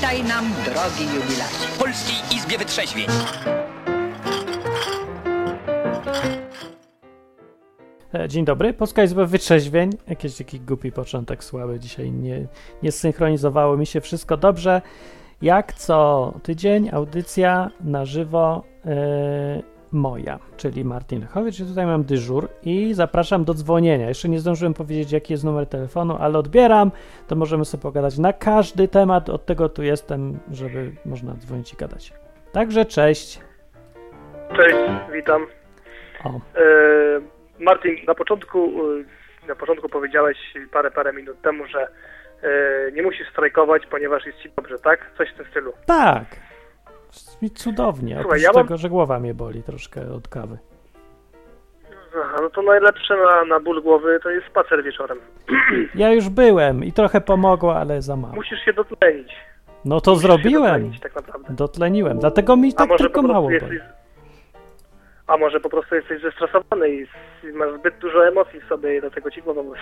Witaj nam, drogi jubilacie. W Polskiej Izbie Wytrzeźwień. E, Dzień dobry, Polska Izba Wytrzeźwień. Jakiś taki głupi początek słaby dzisiaj, nie, nie synchronizowało mi się wszystko dobrze. Jak co tydzień audycja na żywo e, moja, czyli Martin Lechowicz. Ja tutaj mam dyżur i zapraszam do dzwonienia. Jeszcze nie zdążyłem powiedzieć, jaki jest numer telefonu, ale odbieram, to możemy sobie pogadać na każdy temat. Od tego tu jestem, żeby można dzwonić i gadać. Także cześć. Cześć, witam. O, E, Martin, na początku, e, na początku powiedziałeś parę, parę minut temu, że e, nie musisz strajkować, ponieważ jest ci dobrze, tak? Coś w tym stylu. Tak. Mi cudownie. Słuchaj, Oprócz ja mam- tego, że głowa mnie boli troszkę od kawy. Aha, no to najlepsze na, na ból głowy to jest spacer wieczorem. Ja już byłem i trochę pomogło, ale za mało. Musisz się dotlenić. No to Musisz zrobiłem. dotlenić, tak naprawdę. Dotleniłem. Dlatego mi tak tylko mało boli. jesteś... A może po prostu jesteś zestresowany i masz zbyt dużo emocji w sobie i dlatego ci głowa boli.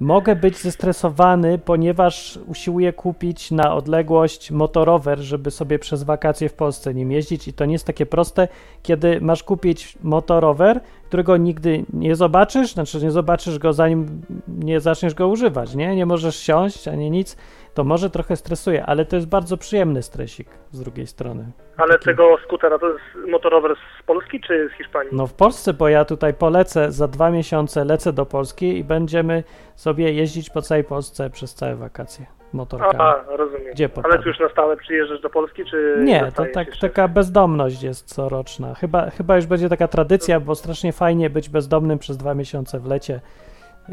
Mogę być zestresowany, ponieważ usiłuję kupić na odległość motorower, żeby sobie przez wakacje w Polsce nim jeździć i to nie jest takie proste, kiedy masz kupić motorower, którego nigdy nie zobaczysz, znaczy nie zobaczysz go zanim nie zaczniesz go używać, nie? Nie możesz siąść ani nic, to może trochę stresuje, ale to jest bardzo przyjemny stresik z drugiej strony. Ale Taki- tego skutera to jest motorower z Polski czy z Hiszpanii? No w Polsce, bo ja tutaj polecę za dwa miesiące, lecę do Polski i będziemy sobie jeździć po całej Polsce przez całe wakacje motorkami. A, rozumiem. Gdzie Ale ty już na stałe przyjeżdżasz do Polski, czy Nie, to tak, jeszcze? taka bezdomność jest coroczna. Chyba, chyba już będzie taka tradycja, bo strasznie fajnie być bezdomnym przez dwa miesiące w lecie,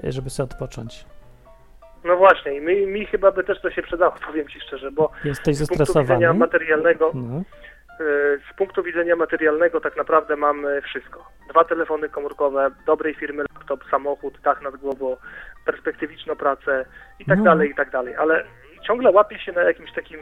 żeby sobie odpocząć. No właśnie, i mi, mi chyba by też to się przydało, powiem ci szczerze, bo Jesteś z punktu widzenia materialnego, No. e, z punktu widzenia materialnego tak naprawdę mam wszystko. Dwa telefony komórkowe, dobrej firmy laptop, samochód, dach nad głową, perspektywiczną pracę i tak No. dalej, i tak dalej, ale ciągle łapię się na jakimś takim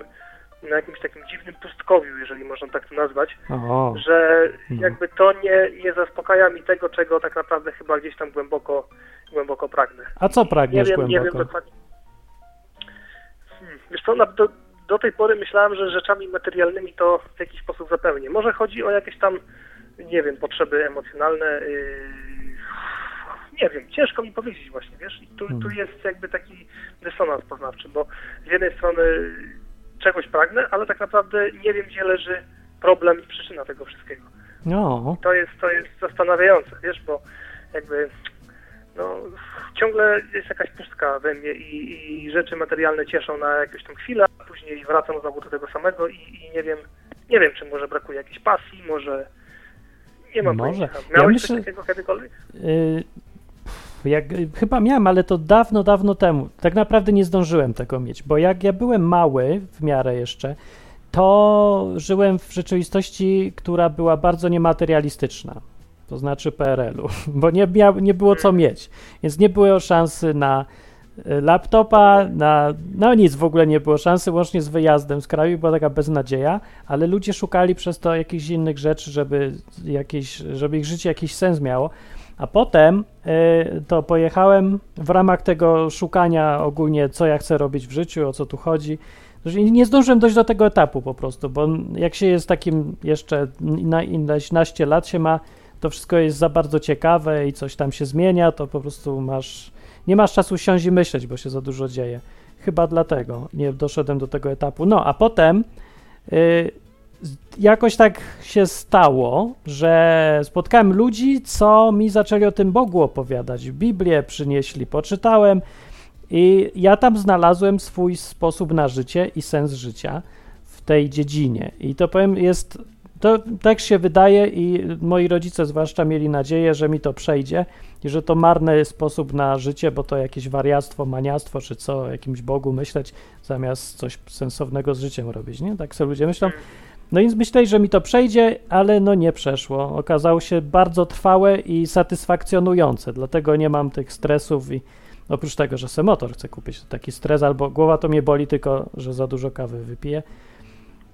na jakimś takim dziwnym pustkowiu, jeżeli można tak to nazwać, O, że No. jakby to nie, nie zaspokaja mi tego, czego tak naprawdę chyba gdzieś tam głęboko, głęboko pragnę. a co Nie pragniesz wiem, nie wiem głęboko? dokładnie. Hmm, Wiesz co, do, do tej pory myślałem, że rzeczami materialnymi to w jakiś sposób zapełnię. Może chodzi o jakieś tam, nie wiem, potrzeby emocjonalne. Yy, nie wiem, ciężko mi powiedzieć właśnie, wiesz. I tu, tu Hmm. jest jakby taki dysonans poznawczy, bo z jednej strony czegoś pragnę, ale tak naprawdę nie wiem, gdzie leży problem i przyczyna tego wszystkiego No, to jest, to jest zastanawiające, wiesz, bo jakby no, ciągle jest jakaś pustka we mnie i, i rzeczy materialne cieszą na jakąś tam chwilę, a później wracam znowu do tego samego i, i nie wiem, nie wiem, czy może brakuje jakiejś pasji, może nie mam Może. pojęcia. Ja Miałeś myślę- coś takiego kiedykolwiek? Y, pff, jak, chyba miałem, ale to dawno, dawno temu. Tak naprawdę nie zdążyłem tego mieć, bo jak ja byłem mały, w miarę jeszcze, to żyłem w rzeczywistości, która była bardzo niematerialistyczna. To znaczy PRL-u, bo nie, miał, nie było co mieć. Więc nie było szansy na y, laptopa, na, no nic w ogóle nie było szansy, łącznie z wyjazdem z kraju, była taka beznadzieja, ale ludzie szukali przez to jakichś innych rzeczy, żeby, jakieś, żeby ich życie jakiś sens miało. A potem y, to pojechałem w ramach tego szukania ogólnie, co ja chcę robić w życiu, o co tu chodzi. Znaczy, Nie zdążyłem dojść do tego etapu po prostu, bo jak się jest takim jeszcze na naście lat się ma, to wszystko jest za bardzo ciekawe i coś tam się zmienia, to po prostu masz, nie masz czasu siąść i myśleć, bo się za dużo dzieje. Chyba dlatego nie doszedłem do tego etapu. No, a potem y, jakoś tak się stało, że spotkałem ludzi, co mi zaczęli o tym Bogu opowiadać. Biblię przynieśli, poczytałem i ja tam znalazłem swój sposób na życie i sens życia w tej dziedzinie. I to powiem, jest. To tak się wydaje, i moi rodzice zwłaszcza mieli nadzieję, że mi to przejdzie i że to marny sposób na życie, bo to jakieś wariactwo, maniactwo, czy co, o jakimś Bogu myśleć, zamiast coś sensownego z życiem robić, nie? Tak sobie ludzie myślą. No więc myśleli, że mi to przejdzie, ale no nie przeszło. Okazało się bardzo trwałe i satysfakcjonujące, dlatego nie mam tych stresów i oprócz tego, że se motor chcę kupić, taki stres, albo głowa to mnie boli tylko, że za dużo kawy wypiję.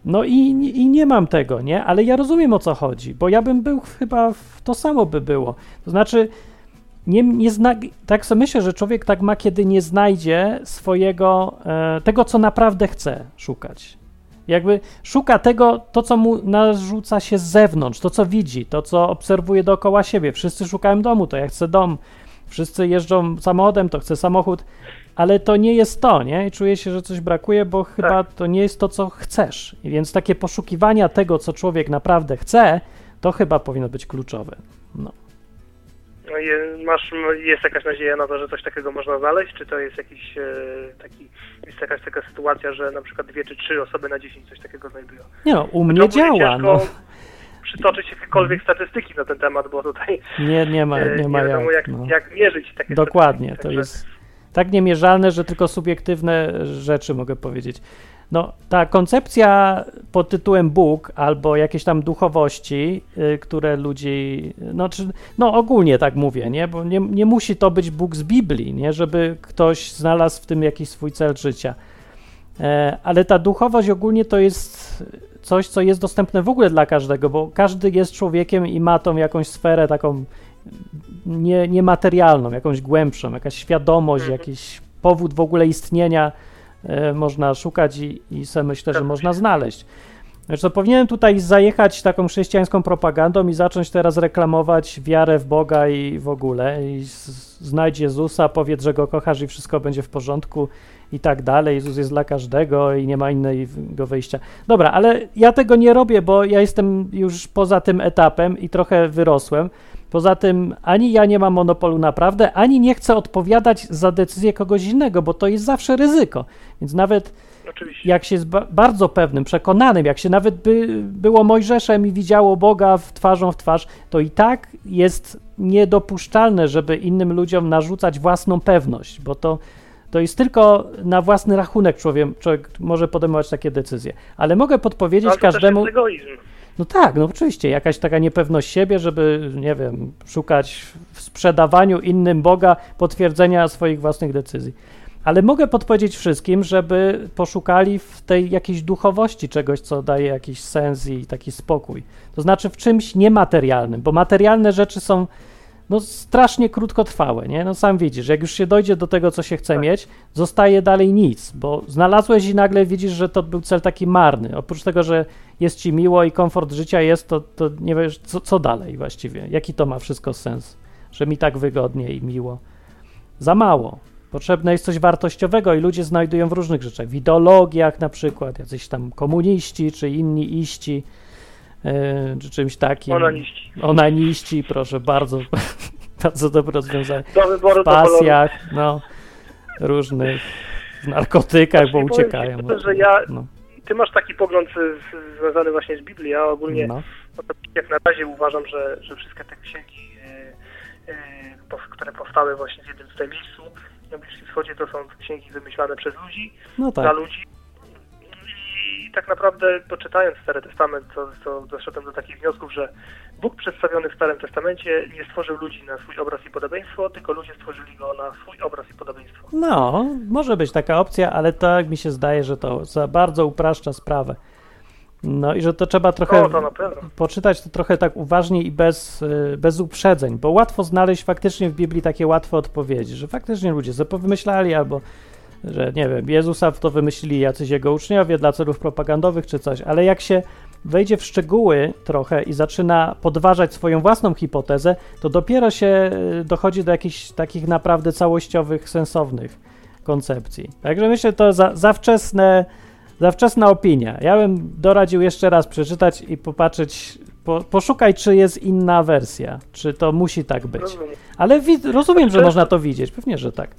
No i, i nie mam tego, nie? Ale ja rozumiem o co chodzi, bo ja bym był chyba, w, to samo by było. To znaczy, nie, nie zna, tak sobie myślę, że człowiek tak ma, kiedy nie znajdzie swojego, e, tego, co naprawdę chce szukać. Jakby szuka tego, to co mu narzuca się z zewnątrz, to co widzi, to co obserwuje dookoła siebie. Wszyscy szukają domu, to ja chcę dom. Wszyscy jeżdżą samochodem, to chcę samochód, ale to nie jest to, nie? I czuję się, że coś brakuje, bo chyba to nie jest to, co chcesz. I więc takie poszukiwania tego, co człowiek naprawdę chce, to chyba powinno być kluczowe. No. No je, masz, jest jakaś nadzieja na to, że coś takiego można znaleźć? Czy to jest jakiś e, taki, jest jakaś taka sytuacja, że na przykład dwie czy trzy osoby na dziesięć coś takiego znajdują? Nie no, u mnie działa, ciężko no. przytoczyć jakiekolwiek statystyki na ten temat, bo tutaj Nie, nie ma, e, nie ma wiadomo jak, jak. No. jak mierzyć takie Dokładnie, to jest tak niemierzalne, że tylko subiektywne rzeczy mogę powiedzieć. No, ta koncepcja pod tytułem Bóg albo jakieś tam duchowości, y, które ludzi, no, czy, no ogólnie tak mówię, nie? Bo nie, nie musi to być Bóg z Biblii, nie? Żeby ktoś znalazł w tym jakiś swój cel życia. E, ale ta duchowość ogólnie to jest coś, co jest dostępne w ogóle dla każdego, bo każdy jest człowiekiem i ma tą jakąś sferę taką nie, niematerialną, jakąś głębszą, jakaś świadomość, Mhm. jakiś powód w ogóle istnienia można szukać i, i myślę, że Zgadza można znaleźć. To powinienem tutaj zajechać taką chrześcijańską propagandą i zacząć teraz reklamować wiarę w Boga i w ogóle. I znajdź Jezusa, powiedz, że go kochasz i wszystko będzie w porządku i tak dalej. Jezus jest dla każdego i nie ma innego wyjścia. Dobra, ale ja tego nie robię, bo ja jestem już poza tym etapem i trochę wyrosłem. Poza tym ani ja nie mam monopolu na prawdę, ani nie chcę odpowiadać za decyzję kogoś innego, bo to jest zawsze ryzyko. Więc nawet Oczywiście. jak się jest ba- bardzo pewnym, przekonanym, jak się nawet by było Mojżeszem i widziało Boga w twarzą w twarz, to i tak jest niedopuszczalne, żeby innym ludziom narzucać własną pewność, bo to, to jest tylko na własny rachunek człowiek, człowiek może podejmować takie decyzje. Ale mogę podpowiedzieć Ale to każdemu. egoizm. No tak, no oczywiście, jakaś taka niepewność siebie, żeby, nie wiem, szukać w sprzedawaniu innym Boga potwierdzenia swoich własnych decyzji. Ale mogę podpowiedzieć wszystkim, żeby poszukali w tej jakiejś duchowości czegoś, co daje jakiś sens i taki spokój. To znaczy w czymś niematerialnym, bo materialne rzeczy są no, strasznie krótkotrwałe, nie? No sam widzisz, jak już się dojdzie do tego, co się chce Tak. mieć, zostaje dalej nic, bo znalazłeś i nagle widzisz, że to był cel taki marny. Oprócz tego, że jest ci miło i komfort życia jest, to, to nie wiesz, co, co dalej właściwie, jaki to ma wszystko sens, że mi tak wygodnie i miło. Za mało. Potrzebne jest coś wartościowego i ludzie znajdują w różnych rzeczach, w ideologiach na przykład, jacyś tam komuniści czy inni iści, czy czymś takim. Onaniści. Onaniści, proszę, bardzo, bardzo dobre rozwiązanie. Do wyboru, W pasjach, no, różnych, w narkotykach, bo Znaczy, powiem ci uciekają. że ja- no, Ty masz taki pogląd y, z- związany właśnie z Biblią, ja ogólnie no. jak na razie uważam, że, że wszystkie te księgi, y, y, które powstały właśnie w jednym tutaj miejscu na Bliskim Wschodzie, to są księgi wymyślane przez ludzi, no dla tak. ludzi. Tak naprawdę, poczytając Stary Testament, to, to doszedłem do takich wniosków, że Bóg przedstawiony w Starym Testamencie nie stworzył ludzi na swój obraz i podobieństwo, tylko ludzie stworzyli go na swój obraz i podobieństwo. No, może być taka opcja, ale tak mi się zdaje, że to za bardzo upraszcza sprawę. No i że to trzeba trochę No, to poczytać to trochę tak uważnie i bez, y, bez uprzedzeń, bo łatwo znaleźć faktycznie w Biblii takie łatwe odpowiedzi, że faktycznie ludzie sobie powymyślali albo że nie wiem, Jezusa to wymyślili jacyś jego uczniowie dla celów propagandowych czy coś, ale jak się wejdzie w szczegóły trochę i zaczyna podważać swoją własną hipotezę, to dopiero się y, dochodzi do jakichś takich naprawdę całościowych, sensownych koncepcji. Także myślę, to za, za wczesne, za wczesna opinia. Ja bym doradził jeszcze raz przeczytać i popatrzeć, po, poszukaj, czy jest inna wersja, czy to musi tak być. Ale wi- rozumiem, że Często- można to widzieć, pewnie, że tak.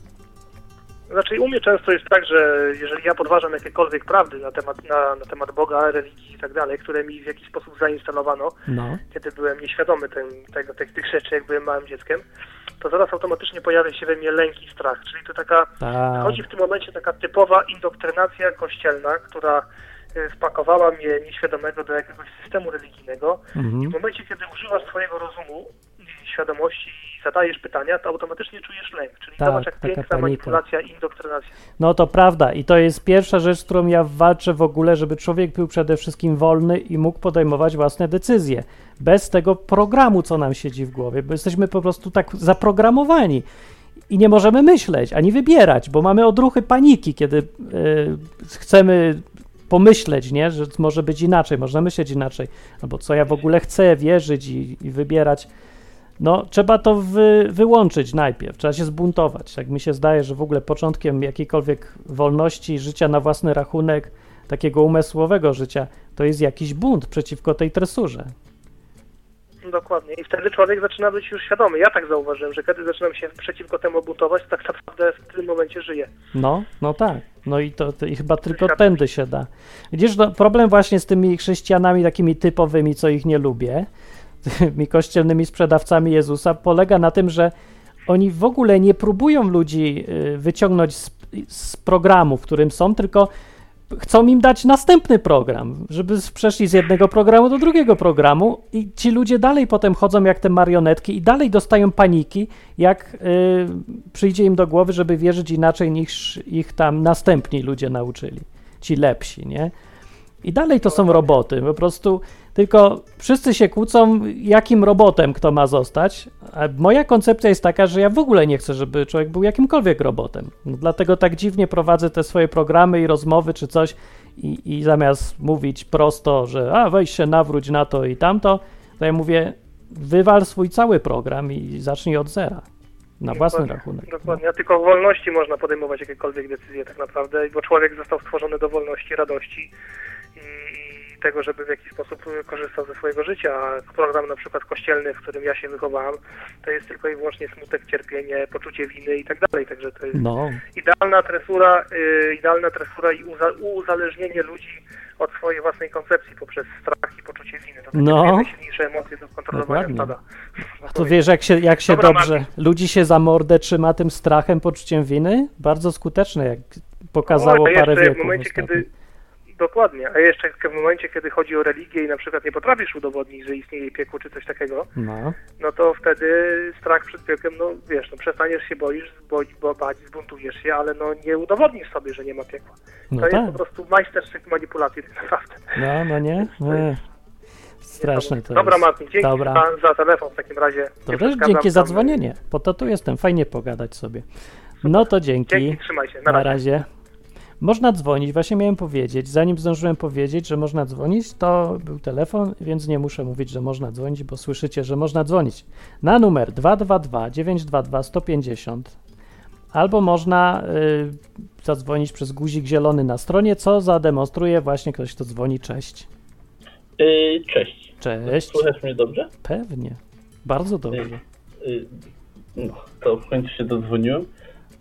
Znaczy u mnie często jest tak, że jeżeli ja podważam jakiekolwiek prawdy na temat, na, na temat Boga, religii i tak dalej, które mi w jakiś sposób zainstalowano, No, kiedy byłem nieświadomy tym, tego, tych, tych rzeczy, jak byłem małym dzieckiem, to zaraz automatycznie pojawia się we mnie lęk i strach. Czyli to taka, tak. chodzi w tym momencie taka typowa indoktrynacja kościelna, która wpakowała mnie nieświadomego do jakiegoś systemu religijnego. I Mhm. w momencie, kiedy używasz swojego rozumu i świadomości i zadajesz pytania, to automatycznie czujesz lęk. Czyli Tak, zobacz, jak piękna panika. manipulacja i indoktrynacja. No to prawda i to jest pierwsza rzecz, z którą ja walczę w ogóle, żeby człowiek był przede wszystkim wolny i mógł podejmować własne decyzje. Bez tego programu, co nam siedzi w głowie, bo jesteśmy po prostu tak zaprogramowani i nie możemy myśleć ani wybierać, bo mamy odruchy paniki, kiedy e, chcemy pomyśleć, nie? Że może być inaczej, można myśleć inaczej, albo co ja w ogóle chcę wierzyć i, i wybierać. No, trzeba to wy, wyłączyć najpierw, trzeba się zbuntować. Tak mi się zdaje, że w ogóle początkiem jakiejkolwiek wolności, życia na własny rachunek, takiego umysłowego życia, to jest jakiś bunt przeciwko tej tresurze. Dokładnie. I wtedy człowiek zaczyna być już świadomy. Ja tak zauważyłem, że kiedy zaczynam się przeciwko temu buntować, to tak naprawdę w tym momencie żyję. No, no tak. No i to, to i chyba tylko tędy się da. Widzisz, no, problem właśnie z tymi chrześcijanami takimi typowymi, co ich nie lubię, tymi kościelnymi sprzedawcami Jezusa, polega na tym, że oni w ogóle nie próbują ludzi y, wyciągnąć z, z programu, w którym są, tylko chcą im dać następny program, żeby przeszli z jednego programu do drugiego programu i ci ludzie dalej potem chodzą jak te marionetki i dalej dostają paniki, jak y, przyjdzie im do głowy, żeby wierzyć inaczej niż ich tam następni ludzie nauczyli, ci lepsi, nie? I dalej to są roboty, po prostu tylko wszyscy się kłócą, jakim robotem kto ma zostać. A moja koncepcja jest taka, że ja w ogóle nie chcę, żeby człowiek był jakimkolwiek robotem. No, dlatego tak dziwnie prowadzę te swoje programy i rozmowy czy coś i, i zamiast mówić prosto, że a weź się nawróć na to i tamto, to ja mówię wywal swój cały program i zacznij od zera. Na własny Dokładnie, rachunek. Dokładnie, a tylko w wolności można podejmować jakiekolwiek decyzje tak naprawdę, bo człowiek został stworzony do wolności, radości tego, żeby w jakiś sposób korzystał ze swojego życia. A program na przykład kościelny, w którym ja się wychowałem, to jest tylko i wyłącznie smutek, cierpienie, poczucie winy i tak dalej. Także to jest No, idealna tresura, y, idealna tresura i uza, uzależnienie ludzi od swojej własnej koncepcji poprzez strach i poczucie winy. To No. najsilniejsze emocje do kontrolowania Dokładnie. stada. A to wiesz, jak się, jak się Dobra, dobrze Marcin. ludzi się za mordę trzyma tym strachem, poczuciem winy? Bardzo skuteczne, jak pokazało parę wieków w momencie, ostatnio. kiedy Dokładnie, a jeszcze w momencie, kiedy chodzi o religię i na przykład nie potrafisz udowodnić, że istnieje piekło czy coś takiego, No, no to wtedy strach przed piekłem, no wiesz, no przestaniesz się boisz, bo, bo bać, zbuntujesz się, ale no nie udowodnisz sobie, że nie ma piekła. no to tak. jest po prostu majstersztyk manipulacji tak naprawdę. No, no nie? Nie. Straszne to Dobra jest. Martin, dzięki Dobra. za, za telefon w takim razie. To też dzięki za dzwonienie. Po to tu jestem, fajnie pogadać sobie. No to dzięki. Dzięki, trzymaj się, na Na razie. razie. Można dzwonić, właśnie miałem powiedzieć. Zanim zdążyłem powiedzieć, że można dzwonić, to był telefon, więc nie muszę mówić, że można dzwonić, bo słyszycie, że można dzwonić na numer 222 922 150 albo można y, zadzwonić przez guzik zielony na stronie, co zademonstruje właśnie ktoś, kto dzwoni. Cześć. Yy, cześć. Cześć. Słychać mnie dobrze? Pewnie. Bardzo dobrze. Yy, no, to w końcu się dodzwoniłem.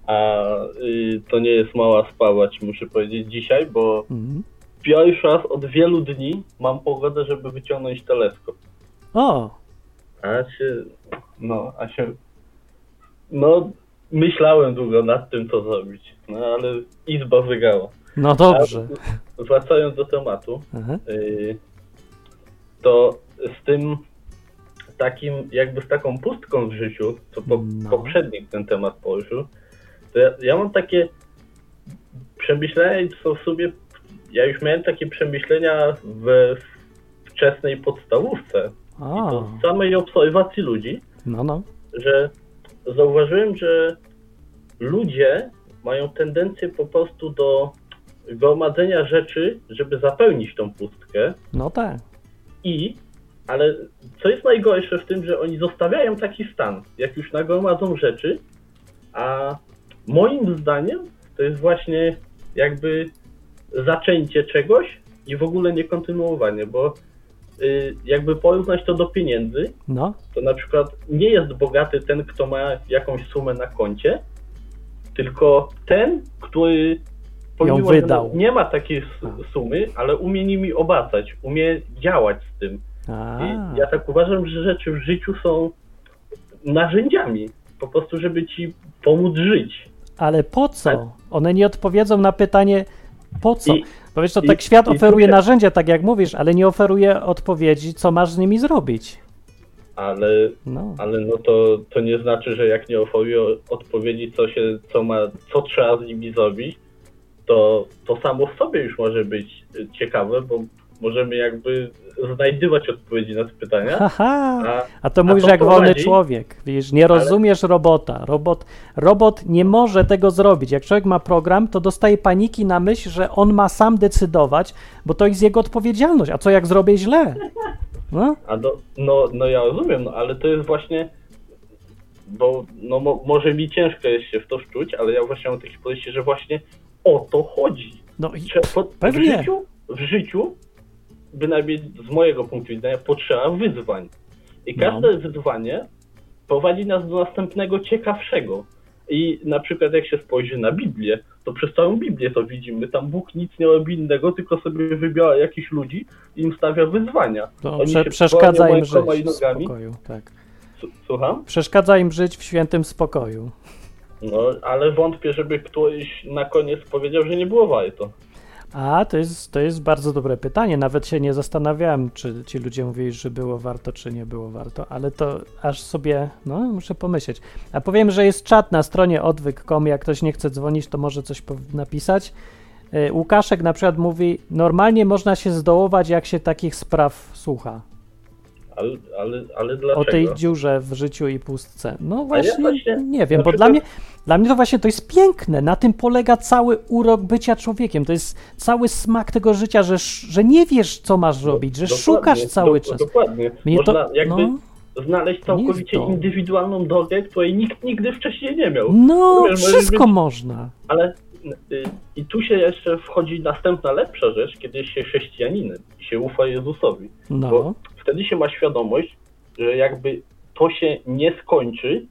A yy, to nie jest mała sprawa, ci muszę powiedzieć dzisiaj, bo Mhm. pierwszy raz od wielu dni mam pogodę, żeby wyciągnąć teleskop. O, A się, no, a się, no, myślałem długo nad tym, co zrobić, no ale izba wygrała. no dobrze. A wracając do tematu, Aha. Y, to z tym takim, jakby z taką pustką w życiu, co po, No. poprzednik ten temat poruszył, ja, ja mam takie przemyślenia, co w sobie, ja już miałem takie przemyślenia we wczesnej podstawówce, i O, to z samej obserwacji ludzi, no, no. że zauważyłem, że ludzie mają tendencję po prostu do gromadzenia rzeczy, żeby zapełnić tą pustkę No tak. i, ale co jest najgorsze w tym, że oni zostawiają taki stan, jak już nagromadzą rzeczy, a moim zdaniem to jest właśnie jakby zaczęcie czegoś i w ogóle nie kontynuowanie, bo y, jakby porównać to do pieniędzy, No, to na przykład nie jest bogaty ten, kto ma jakąś sumę na koncie, tylko ten, który pomimo, wydał. nie ma takiej sumy, ale umie nimi obracać, umie działać z tym. a, I ja tak uważam, że rzeczy w życiu są narzędziami, po prostu, żeby ci pomóc żyć. Ale po co? One nie odpowiedzą na pytanie po co? I- Bo wiesz, to i- tak świat i oferuje narzędzia, tak jak mówisz, ale nie oferuje odpowiedzi, co masz z nimi zrobić. Ale, No, ale no to, to nie znaczy, że jak nie oferuje odpowiedzi, co się, co ma, co trzeba z nimi zrobić, to, to samo w sobie już może być ciekawe, bo możemy jakby znajdywać odpowiedzi na te pytania. Haha, A, a to a mówisz to jak wolny prowadzi- człowiek. Widzisz, nie rozumiesz robota. Robot, robot nie może tego zrobić. Jak człowiek ma program, to dostaje paniki na myśl, że on ma sam decydować, bo to jest jego odpowiedzialność. A co jak zrobię źle? No? a do, no, no ja rozumiem, no ale to jest właśnie, bo no, mo, może mi ciężko jest się w to wczuć, ale ja właśnie mam takie podejście, że właśnie o to chodzi. No i Trze- po, w, pewnie. życiu, w życiu, bynajmniej z mojego punktu widzenia, potrzeba wyzwań. I No. każde wyzwanie prowadzi nas do następnego ciekawszego. I na przykład jak się spojrzy na Biblię, to przez całą Biblię to widzimy. Tam Bóg nic nie robi innego, tylko sobie wybiera jakichś ludzi i im stawia wyzwania. to Oni prze, przeszkadza im żyć w spokoju. Tak. Słucham? Przeszkadza im żyć w świętym spokoju. No, ale wątpię, żeby ktoś na koniec powiedział, że nie było warto. A, to jest, to jest bardzo dobre pytanie. Nawet się nie zastanawiałem, czy ci ludzie mówili, że było warto, czy nie było warto, ale to aż sobie, no, muszę pomyśleć. A powiem, że jest czat na stronie odwyk.com. Jak ktoś nie chce dzwonić, to może coś napisać. Y, Łukaszek na przykład mówi, normalnie można się zdołować, jak się takich spraw słucha. Ale, ale, ale dlaczego? O tej dziurze w życiu i pustce. No ja właśnie, właśnie- nie wiem, bo przykład- dla mnie, dla mnie to właśnie to jest piękne. Na tym polega cały urok bycia człowiekiem. To jest cały smak tego życia, że, że nie wiesz, co masz robić, że Dokładnie, szukasz cały do- czas. Dokładnie. Mnie Można to, jakby no, znaleźć całkowicie indywidualną drogę, której nikt nigdy wcześniej nie miał. no Wiesz, wszystko być- można. Ale y, i tu się jeszcze wchodzi następna lepsza rzecz, kiedy się chrześcijaninem i się ufa Jezusowi. No, Bo wtedy się ma świadomość, że jakby to się nie skończy,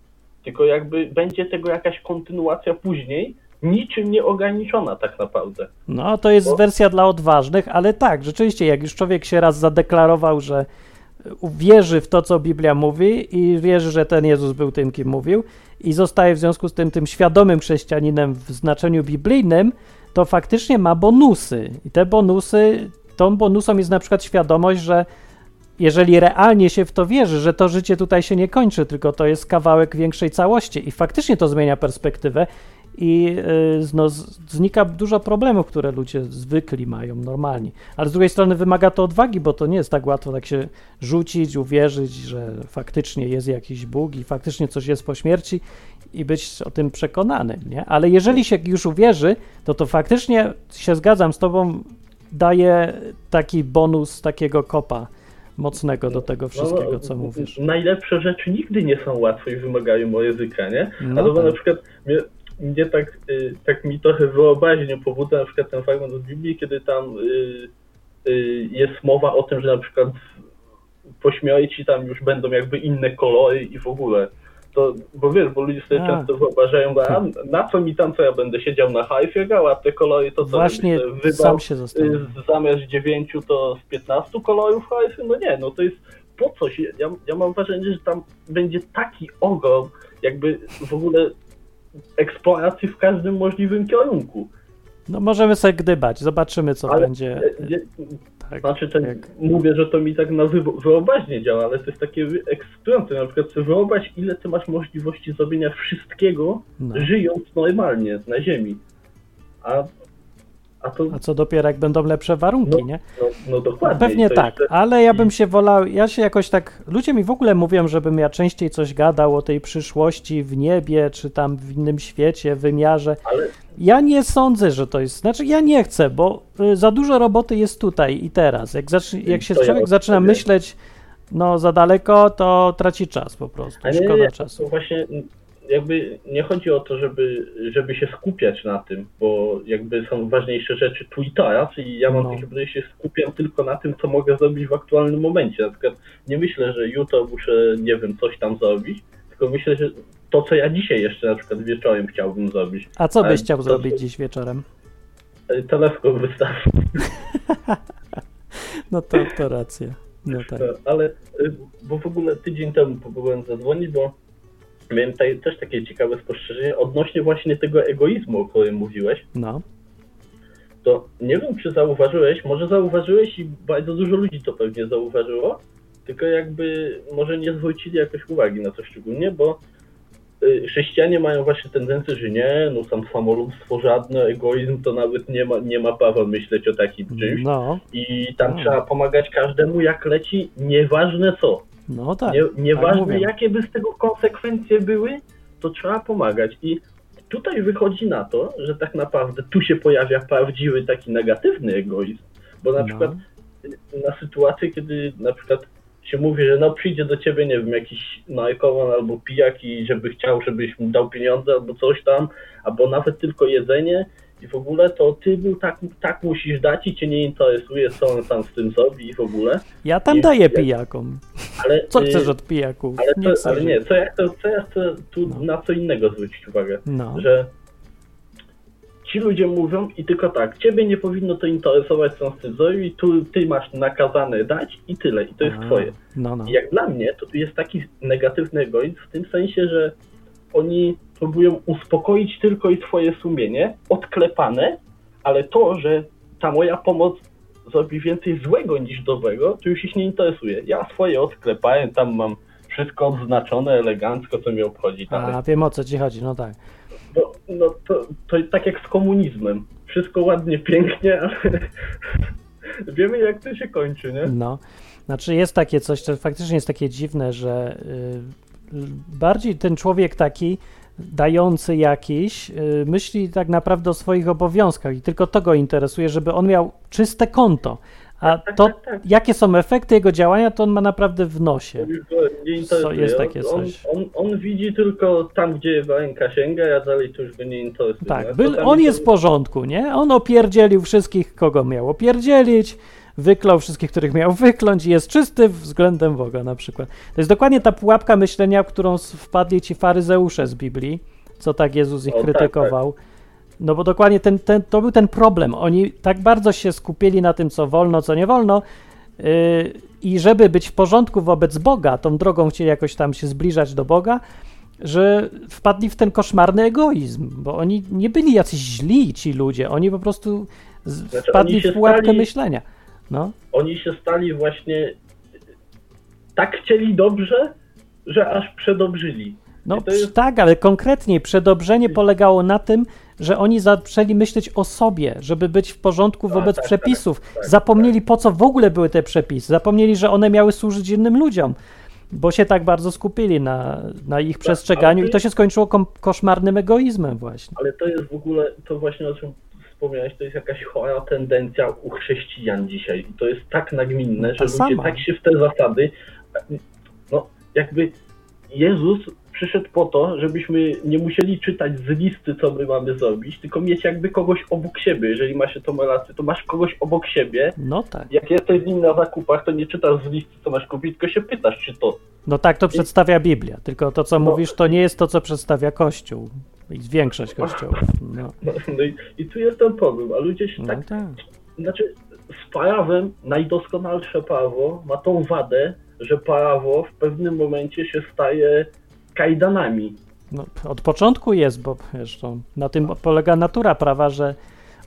tylko jakby będzie tego jakaś kontynuacja później, niczym nieograniczona tak naprawdę. no to jest Bo- wersja dla odważnych, ale tak, rzeczywiście, jak już człowiek się raz zadeklarował, że wierzy w to, co Biblia mówi i wierzy, że ten Jezus był tym, kim mówił i zostaje w związku z tym tym świadomym chrześcijaninem w znaczeniu biblijnym, to faktycznie ma bonusy. I te bonusy, tą bonusą jest na przykład świadomość, że jeżeli realnie się w to wierzy, że to życie tutaj się nie kończy, tylko to jest kawałek większej całości i faktycznie to zmienia perspektywę i no, znika dużo problemów, które ludzie zwykli mają normalni. Ale z drugiej strony wymaga to odwagi, bo to nie jest tak łatwo tak się rzucić, uwierzyć, że faktycznie jest jakiś Bóg i faktycznie coś jest po śmierci i być o tym przekonanym, nie? Ale jeżeli się już uwierzy, to to faktycznie się zgadzam z tobą, daje taki bonus takiego kopa mocnego do tego wszystkiego, No, co mówisz. Najlepsze rzeczy nigdy nie są łatwe i wymagają języka, nie? No A to bo na tak. przykład mnie, mnie tak, y, tak mi trochę wyobraźnię pobudza na przykład ten fragment z Biblii, kiedy tam y, y, jest mowa o tym, że na przykład po śmierci tam już będą jakby inne kolory i w ogóle. To, bo wiesz, bo ludzie sobie A. często wyobrażają, a na co mi tam, co ja będę siedział na hajfie grał, a te kolory to co Właśnie sam się y, zamiast dziewięciu to z 15 kolorów hajfy? No nie, no to jest po coś. Ja, ja mam wrażenie, że tam będzie taki ogrom jakby w ogóle eksploracji w każdym możliwym kierunku. No możemy sobie gdybać, zobaczymy, co Ale- będzie. E, nie- Tak, Znaczy, jak... mówię, że to mi tak na wy- wyobraźnię działa, ale to jest takie ekscytujące. Na przykład sobie wyobraź, ile ty masz możliwości zrobienia wszystkiego, no. żyjąc normalnie na ziemi. A, a to, A co dopiero, jak będą lepsze warunki, nie? no, no dokładnie. Pewnie tak, jeszcze- ale ja bym się wolał, ja się jakoś tak, ludzie mi w ogóle mówią, żebym ja częściej coś gadał o tej przyszłości w niebie, czy tam w innym świecie, wymiarze. Ale Ja nie sądzę, że to jest, znaczy ja nie chcę, bo y, za dużo roboty jest tutaj i teraz. Jak, zacznie, jak się To ja człowiek zaczyna odpowiem. myśleć, no za daleko, to traci czas po prostu, A nie, szkoda nie, czasu. właśnie jakby nie chodzi o to, żeby, żeby się skupiać na tym, bo jakby są ważniejsze rzeczy tu i teraz i ja mam No. takie podejście, skupiam tylko na tym, co mogę zrobić w aktualnym momencie. Na przykład nie myślę, że jutro muszę, nie wiem, coś tam zrobić, tylko myślę, że to, co ja dzisiaj jeszcze na przykład wieczorem chciałbym zrobić, A co byś chciał to- zrobić dziś wieczorem? teleskop wystawić. No to, to racja. No tak. Ale, y, bo w ogóle tydzień temu próbowałem zadzwonić, bo miałem tutaj też takie ciekawe spostrzeżenie odnośnie właśnie tego egoizmu, o którym mówiłeś. No. to nie wiem, czy zauważyłeś, może zauważyłeś i bardzo dużo ludzi to pewnie zauważyło, tylko jakby może nie zwrócili jakoś uwagi na to szczególnie, bo chrześcijanie mają właśnie tendencję, że nie, no tam samolubstwo żadne, egoizm to nawet nie ma, nie ma prawa myśleć o takim czymś. No, I tam No. trzeba pomagać każdemu jak leci, nieważne co. no tak. Nie, tak nieważne mówię. jakie by z tego konsekwencje były, to trzeba pomagać. I tutaj wychodzi na to, że tak naprawdę tu się pojawia prawdziwy taki negatywny egoizm. Bo na No. przykład na sytuację, kiedy na przykład się mówi, że no przyjdzie do ciebie, nie wiem, jakiś narkoman albo pijak i żeby chciał, żebyś mu dał pieniądze albo coś tam, albo nawet tylko jedzenie i w ogóle to ty mu tak, tak musisz dać i cię nie interesuje, co on tam z tym zrobi i w ogóle. Ja tam Nie, daję jak- pijakom. Ale, Co y, chcesz od pijaków? ale, to, chcę, ale nie, co ja chcę, co ja chcę tu No. na co innego zwrócić uwagę, No, że ci ludzie mówią i tylko tak, ciebie nie powinno to interesować, co z tym zrobił i tu ty masz nakazane dać i tyle, i to jest A, twoje. No, no. I jak dla mnie, to tu jest taki negatywny egoizm w tym sensie, że oni próbują uspokoić tylko i twoje sumienie, odklepane, ale to, że ta moja pomoc zrobi więcej złego niż dobrego, to już ich nie interesuje. Ja swoje odklepałem, tam mam wszystko odznaczone elegancko, co mnie obchodzi. Tak. A, wiem o co ci chodzi, no tak. No, no to, to tak jak z komunizmem. Wszystko ładnie, pięknie, ale wiemy jak to się kończy, nie? No, znaczy jest takie coś, to faktycznie jest takie dziwne, że y, bardziej ten człowiek taki dający jakiś y, myśli tak naprawdę o swoich obowiązkach i tylko to go interesuje, żeby on miał czyste konto. A tak, to, tak, tak. jakie są efekty jego działania, to on ma naprawdę w nosie. Nie interesuje. jest takie on, coś. On, on, on widzi tylko tam, gdzie ręka sięga, a dalej to już go nie interesuje. Tak, był, Czasami on jest w porządku, nie? On opierdzielił wszystkich, kogo miał opierdzielić, wyklął wszystkich, których miał wykląć i jest czysty względem Boga na przykład. To jest dokładnie ta pułapka myślenia, w którą wpadli ci faryzeusze z Biblii, co tak Jezus ich O, tak, krytykował. No bo dokładnie ten, ten, to był ten problem. Oni tak bardzo się skupili na tym, co wolno, co nie wolno yy, i żeby być w porządku wobec Boga, tą drogą chcieli jakoś tam się zbliżać do Boga, że wpadli w ten koszmarny egoizm, bo oni nie byli jacyś źli ci ludzie, oni po prostu Znaczy, wpadli w pułapkę stali- myślenia. No, Oni się stali właśnie tak chcieli dobrze, że aż przedobrzyli. no jest- tak, ale konkretniej przedobrzenie polegało na tym, że oni zaczęli myśleć o sobie, żeby być w porządku wobec tak, przepisów. tak, tak, Zapomnieli po co w ogóle były te przepisy, zapomnieli, że one miały służyć innym ludziom. Bo się tak bardzo skupili na, na ich przestrzeganiu ale i to się skończyło kom- koszmarnym egoizmem właśnie. Ale to jest w ogóle, to właśnie o czym wspomniałeś, to jest jakaś chora tendencja u chrześcijan dzisiaj. I to jest tak nagminne, że Ta ludzie sama. tak się w te zasady, no jakby Jezus przyszedł po to, żebyśmy nie musieli czytać z listy, co my mamy zrobić, tylko mieć jakby kogoś obok siebie. Jeżeli ma się tą relację, to masz kogoś obok siebie. No tak. Jak jesteś z nim na zakupach, to nie czytasz z listy, co masz kupić, tylko się pytasz, czy to No tak to przedstawia Biblia, tylko to, co No. mówisz, to nie jest to, co przedstawia Kościół. I większość kościołów. No, No, no i, i tu jest ten problem, a ludzie się no tak tak. Znaczy, z prawem najdoskonalsze prawo ma tą wadę, że prawo w pewnym momencie się staje kajdanami. No, od początku jest, bo wiesz, na tym polega natura prawa, że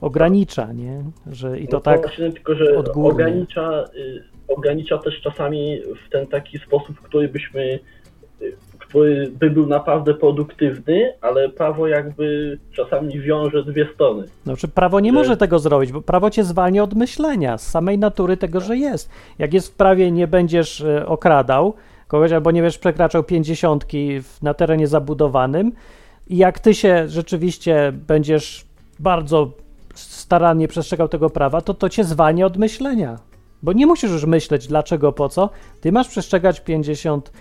ogranicza, nie? Że i to no tak. właśnie, tylko, że odgórnie. ogranicza, y, ogranicza też czasami w ten taki sposób, który byśmy, y, który by był naprawdę produktywny, ale prawo jakby czasami wiąże dwie strony. Znaczy, prawo nie że- może tego zrobić, bo prawo cię zwalnia od myślenia, z samej natury tego, że jest. Jak jest w prawie, nie będziesz e, okradał kogoś, albo nie będziesz przekraczał pięćdziesiątki na terenie zabudowanym, i jak ty się rzeczywiście będziesz bardzo starannie przestrzegał tego prawa, to to cię zwalnia od myślenia. Bo nie musisz już myśleć dlaczego, po co. Ty masz przestrzegać 50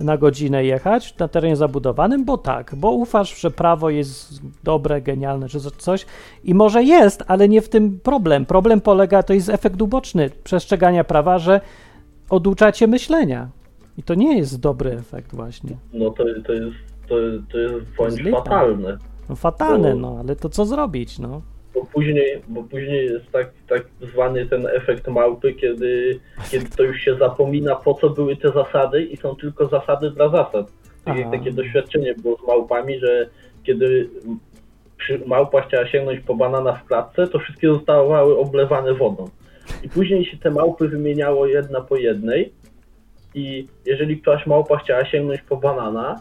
na godzinę jechać na terenie zabudowanym, bo tak, bo ufasz, że prawo jest dobre, genialne, czy coś. I może jest, ale nie w tym problem. Problem polega, to jest efekt uboczny przestrzegania prawa, że oduczacie myślenia. I to nie jest dobry efekt właśnie. No to, to jest to, to jest wręcz fatalne. No fatalne, Bo- no, ale to co zrobić, no? Bo później, bo później jest tak, tak zwany ten efekt małpy, kiedy, kiedy to już się zapomina, po co były te zasady i są tylko zasady dla zasad. Tak Aha. takie doświadczenie było z małpami, że kiedy małpa chciała sięgnąć po banana w klatce, to wszystkie zostały oblewane wodą. I później się te małpy wymieniało jedna po jednej i jeżeli któraś małpa chciała sięgnąć po banana,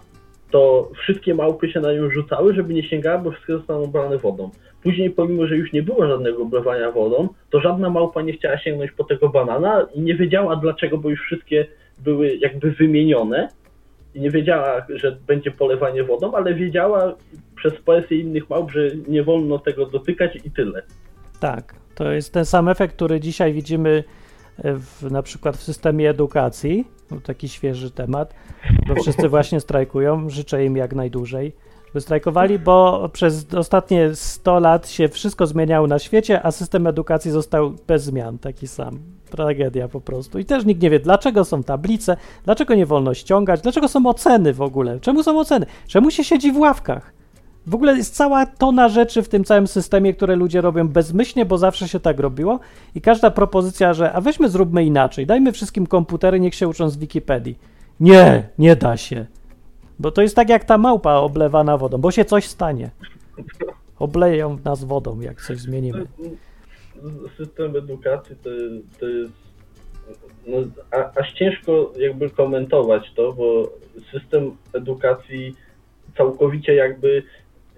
to wszystkie małpy się na nią rzucały, żeby nie sięgała, bo wszystkie zostaną obrane wodą. Później, pomimo że już nie było żadnego oblewania wodą, to żadna małpa nie chciała sięgnąć po tego banana i nie wiedziała dlaczego, bo już wszystkie były jakby wymienione i nie wiedziała, że będzie polewanie wodą, ale wiedziała przez presję innych małp, że nie wolno tego dotykać i tyle. Tak, to jest ten sam efekt, który dzisiaj widzimy w, na przykład w systemie edukacji, taki świeży temat, bo wszyscy właśnie strajkują, życzę im jak najdłużej, by strajkowali, bo przez ostatnie 100 lat się wszystko zmieniało na świecie, a system edukacji został bez zmian, taki sam. Tragedia po prostu. I też nikt nie wie, dlaczego są tablice, dlaczego nie wolno ściągać, dlaczego są oceny w ogóle, czemu są oceny, czemu się siedzi w ławkach. W ogóle jest cała tona rzeczy w tym całym systemie, które ludzie robią bezmyślnie, bo zawsze się tak robiło. I każda propozycja, że a weźmy, zróbmy inaczej, dajmy wszystkim komputery, niech się uczą z Wikipedii. Nie, nie da się. Bo to jest tak jak ta małpa oblewana wodą, bo się coś stanie. Obleją nas wodą, jak coś zmienimy. System edukacji to, to jest. No, a, aż ciężko jakby komentować to, bo system edukacji całkowicie jakby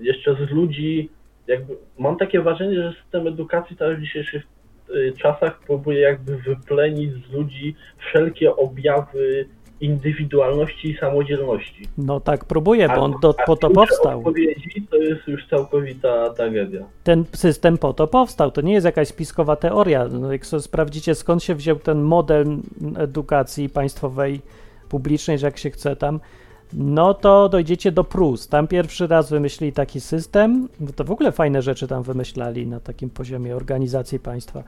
jeszcze z ludzi, jakby mam takie wrażenie, że system edukacji teraz w dzisiejszych y, czasach próbuje jakby wyplenić z ludzi wszelkie objawy indywidualności i samodzielności. No tak próbuje, bo on do, po to powstał. odpowiedzi to jest już całkowita tragedia. Ten system po to powstał, to nie jest jakaś spiskowa teoria. No, jak sobie sprawdzicie skąd się wziął ten model edukacji państwowej, publicznej, że jak się chce tam, no to dojdziecie do Prus. Tam pierwszy raz wymyślili taki system, to w ogóle fajne rzeczy tam wymyślali na takim poziomie organizacji państwa.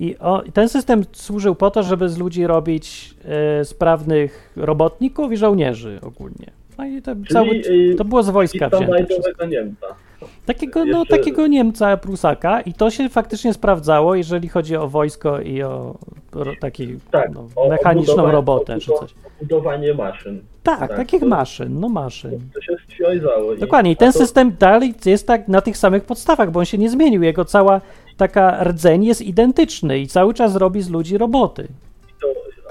I o, ten system służył po to, żeby z ludzi robić e, sprawnych robotników i żołnierzy ogólnie. No i to, cały, y, to było z wojska wzięte. Niemca. Takiego, no, takiego Niemca, Prusaka i to się faktycznie sprawdzało, jeżeli chodzi o wojsko i o taki tak, no, mechaniczną robotę czy coś. Budowanie maszyn. Tak, tak takich to, maszyn, no maszyn. To się stwierdzało. Dokładnie i ten to... system dalej jest tak na tych samych podstawach, bo on się nie zmienił. Jego cała taka rdzeń jest identyczny i cały czas robi z ludzi roboty.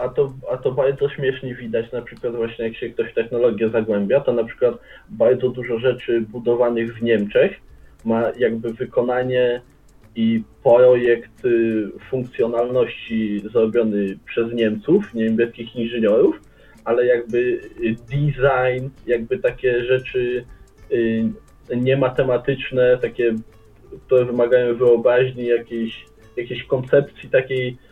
A, to, a to bardzo śmiesznie widać, na przykład właśnie jak się ktoś w technologię zagłębia, to na przykład bardzo dużo rzeczy budowanych w Niemczech ma jakby wykonanie i projekt funkcjonalności zrobiony przez Niemców, niemieckich inżynierów, ale jakby design, jakby takie rzeczy y, niematematyczne, takie które wymagają wyobraźni, jakiejś, jakiejś koncepcji takiej y,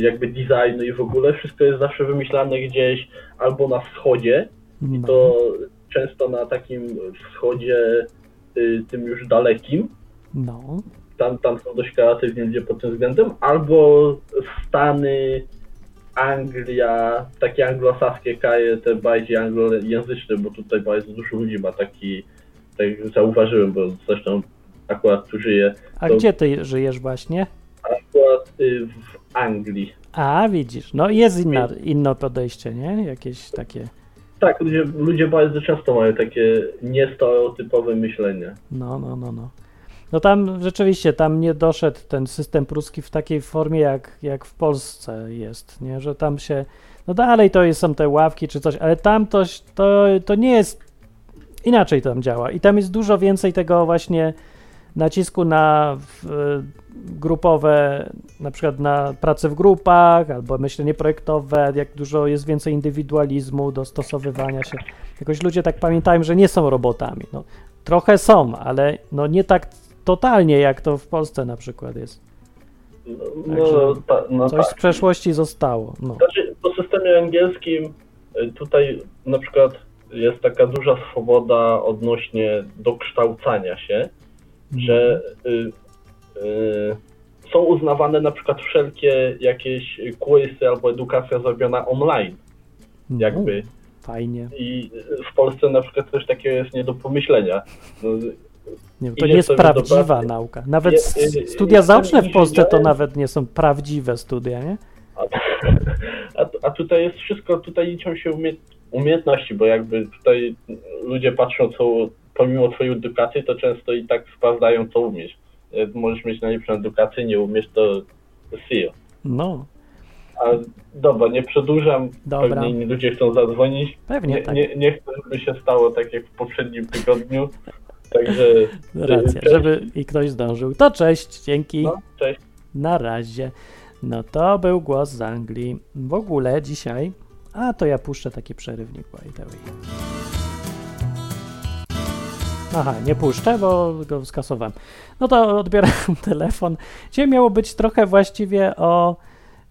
jakby designu i w ogóle wszystko jest zawsze wymyślane gdzieś albo na wschodzie i to często na takim wschodzie y, tym już dalekim. No. Tam, tam są dość kreatywni ludzie pod tym względem, albo Stany, Anglia, takie anglosaskie kraje, te bardziej anglojęzyczne, bo tutaj bardzo dużo ludzi ma taki, tak zauważyłem, bo zresztą akurat tu żyję. A to... gdzie ty żyjesz właśnie? Akurat y, w Anglii. A, widzisz, no jest inna, inne podejście, nie? Jakieś takie... Tak, ludzie, ludzie bardzo często mają takie niestereotypowe myślenie. No, no, no, no. No tam rzeczywiście, tam nie doszedł ten system pruski w takiej formie, jak, jak w Polsce jest, nie? Że tam się, no dalej to jest, są te ławki czy coś, ale tam to, to, to nie jest, inaczej tam działa i tam jest dużo więcej tego właśnie nacisku na grupowe, na przykład na pracę w grupach albo myślenie projektowe, jak dużo jest więcej indywidualizmu, dostosowywania się. Jakoś ludzie tak pamiętają, że nie są robotami. No, trochę są, ale no nie tak totalnie, jak to w Polsce na przykład jest. No, ta, no coś tak. z przeszłości zostało. No. Znaczy, po systemie angielskim y, tutaj na przykład jest taka duża swoboda odnośnie dokształcania się że y, y, są uznawane na przykład wszelkie jakieś quizy albo edukacja zrobiona online. No, jakby. Fajnie. I w Polsce na przykład coś takiego jest nie do pomyślenia. No, nie, to nie jest prawdziwa nauka. Nawet studia zaoczne w Polsce to nawet nie są prawdziwe studia, nie? A, a, a tutaj jest wszystko, tutaj liczą się umie, umiejętności, bo jakby tutaj ludzie patrzą, co pomimo twojej edukacji, to często i tak sprawdzają, co umiesz. Możesz mieć najlepszą edukację, nie umiesz, to see No. A dobra, nie przedłużam. Dobra. Pewnie inni ludzie chcą zadzwonić. Pewnie Nie, tak. nie, nie chcę, żeby się stało tak jak w poprzednim tygodniu. Także. Racja, cześć. żeby i ktoś zdążył. To cześć, dzięki. No, cześć. Na razie. No to był głos z Anglii. W ogóle dzisiaj. A to ja puszczę taki przerywnik. by the way. Aha, nie puszczę, bo go skasowałem. No to odbieram telefon. Dzisiaj miało być trochę właściwie o,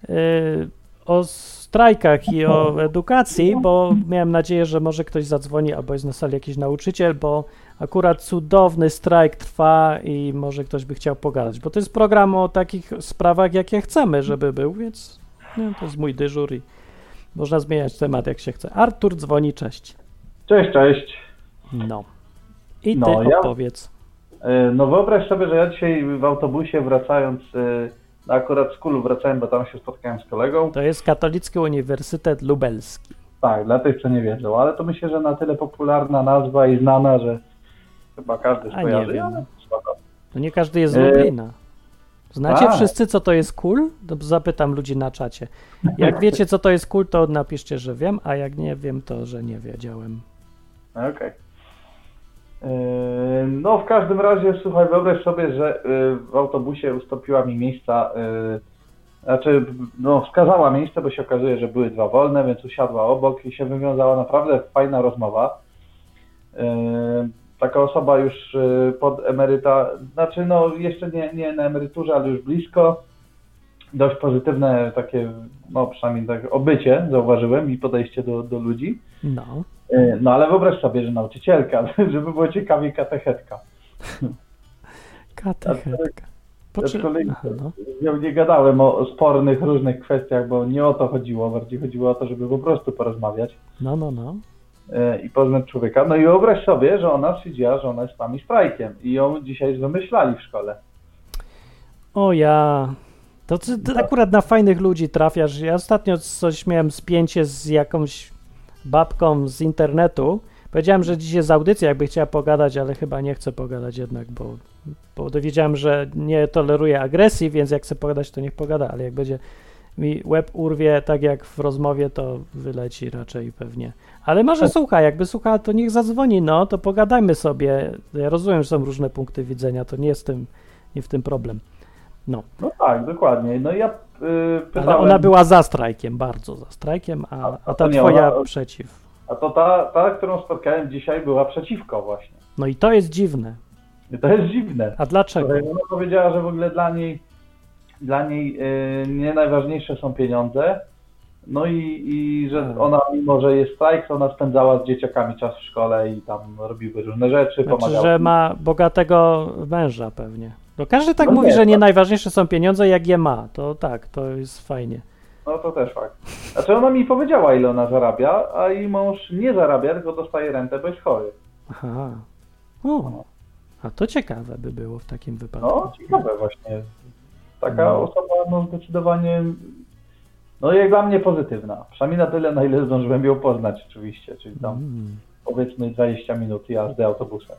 yy, o strajkach i o edukacji, bo miałem nadzieję, że może ktoś zadzwoni albo jest na sali jakiś nauczyciel, bo akurat cudowny strajk trwa i może ktoś by chciał pogadać, bo to jest program o takich sprawach, jakie chcemy, żeby był, więc no, to jest mój dyżur i można zmieniać temat, jak się chce. Artur dzwoni, cześć. Cześć, cześć. No. I ty No, ja- opowiedz. E, No wyobraź sobie, że ja dzisiaj w autobusie wracając, e, no akurat z kulu wracałem, bo tam się spotkałem z kolegą. To jest Katolicki Uniwersytet Lubelski. Tak, dla tych, co nie wiedzą, ale to myślę, że na tyle popularna nazwa i znana, że chyba każdy A nie wiem. ale. To nie każdy jest z Lublina. Znacie tak. wszyscy, co to jest kul? To zapytam ludzi na czacie. Jak wiecie, co to jest kul, to napiszcie, że wiem, a jak nie wiem, to że nie wiedziałem. Okej. E, No w każdym razie, słuchaj, wyobraź sobie, że e, w autobusie ustąpiła mi miejsca, e, znaczy, no wskazała miejsce, bo się okazuje, że były dwa wolne, więc usiadła obok i się wywiązała naprawdę fajna rozmowa. Taka osoba już pod emeryta, znaczy no jeszcze nie, nie na emeryturze, ale już blisko. Dość pozytywne takie, no przynajmniej tak obycie zauważyłem i podejście do, do ludzi. No. E, No ale wyobraź sobie, że nauczycielka, żeby było ciekawiej katechetka. Katechetka. Aczkolwiek no. z nią nie gadałem o, spornych różnych kwestiach, bo nie o to chodziło, bardziej chodziło o to, żeby po prostu porozmawiać no, no, no. e, i poznać człowieka. No i wyobraź sobie, że ona stwierdziła, że ona jest nami strajkiem i ją dzisiaj wymyślali w szkole. O ja. To ty, ty akurat na fajnych ludzi trafiasz. Ja ostatnio coś miałem spięcie z jakąś babką z internetu. Powiedziałem, że dziś jest audycja, jakby chciała pogadać, ale chyba nie chcę pogadać jednak, bo, bo dowiedziałem, że nie toleruje agresji, więc jak chce pogadać, to niech pogada, ale jak będzie mi łeb urwie, tak jak w rozmowie, to wyleci raczej pewnie. Ale może słucha, jakby słuchała, to niech zadzwoni, no, to pogadajmy sobie. Ja rozumiem, że są różne punkty widzenia, to nie jest tym, nie w tym problem. No, No tak, dokładnie. No i ja pytałem, ale ona była za strajkiem, bardzo za strajkiem, a, A- a ta twoja ona- przeciw. a to ta, ta, którą spotkałem dzisiaj była przeciwko właśnie. No i to jest dziwne. To jest dziwne. A dlaczego? Ona powiedziała, że w ogóle dla niej, dla niej y, nie najważniejsze są pieniądze. No i, i że ona, mimo że jest strajk, to ona spędzała z dzieciakami czas w szkole i tam robiły różne rzeczy, Znaczy, pomagała. że ma bogatego męża pewnie. No każdy tak No mówi, nie, że nie tak. najważniejsze są pieniądze, jak je ma. To tak, to jest fajnie. No to też fakt. Znaczy ona mi powiedziała, ile ona zarabia, a jej mąż nie zarabia, tylko dostaje rentę, bo jest chory. Aha. O, a to ciekawe by było w takim wypadku. No, ciekawe właśnie. Taka No. osoba, no zdecydowanie, no jak dla mnie pozytywna. Przynajmniej na tyle, na ile zdążyłem ją poznać oczywiście, czyli tam Mm. powiedzmy 20 minut jazdy autobusem.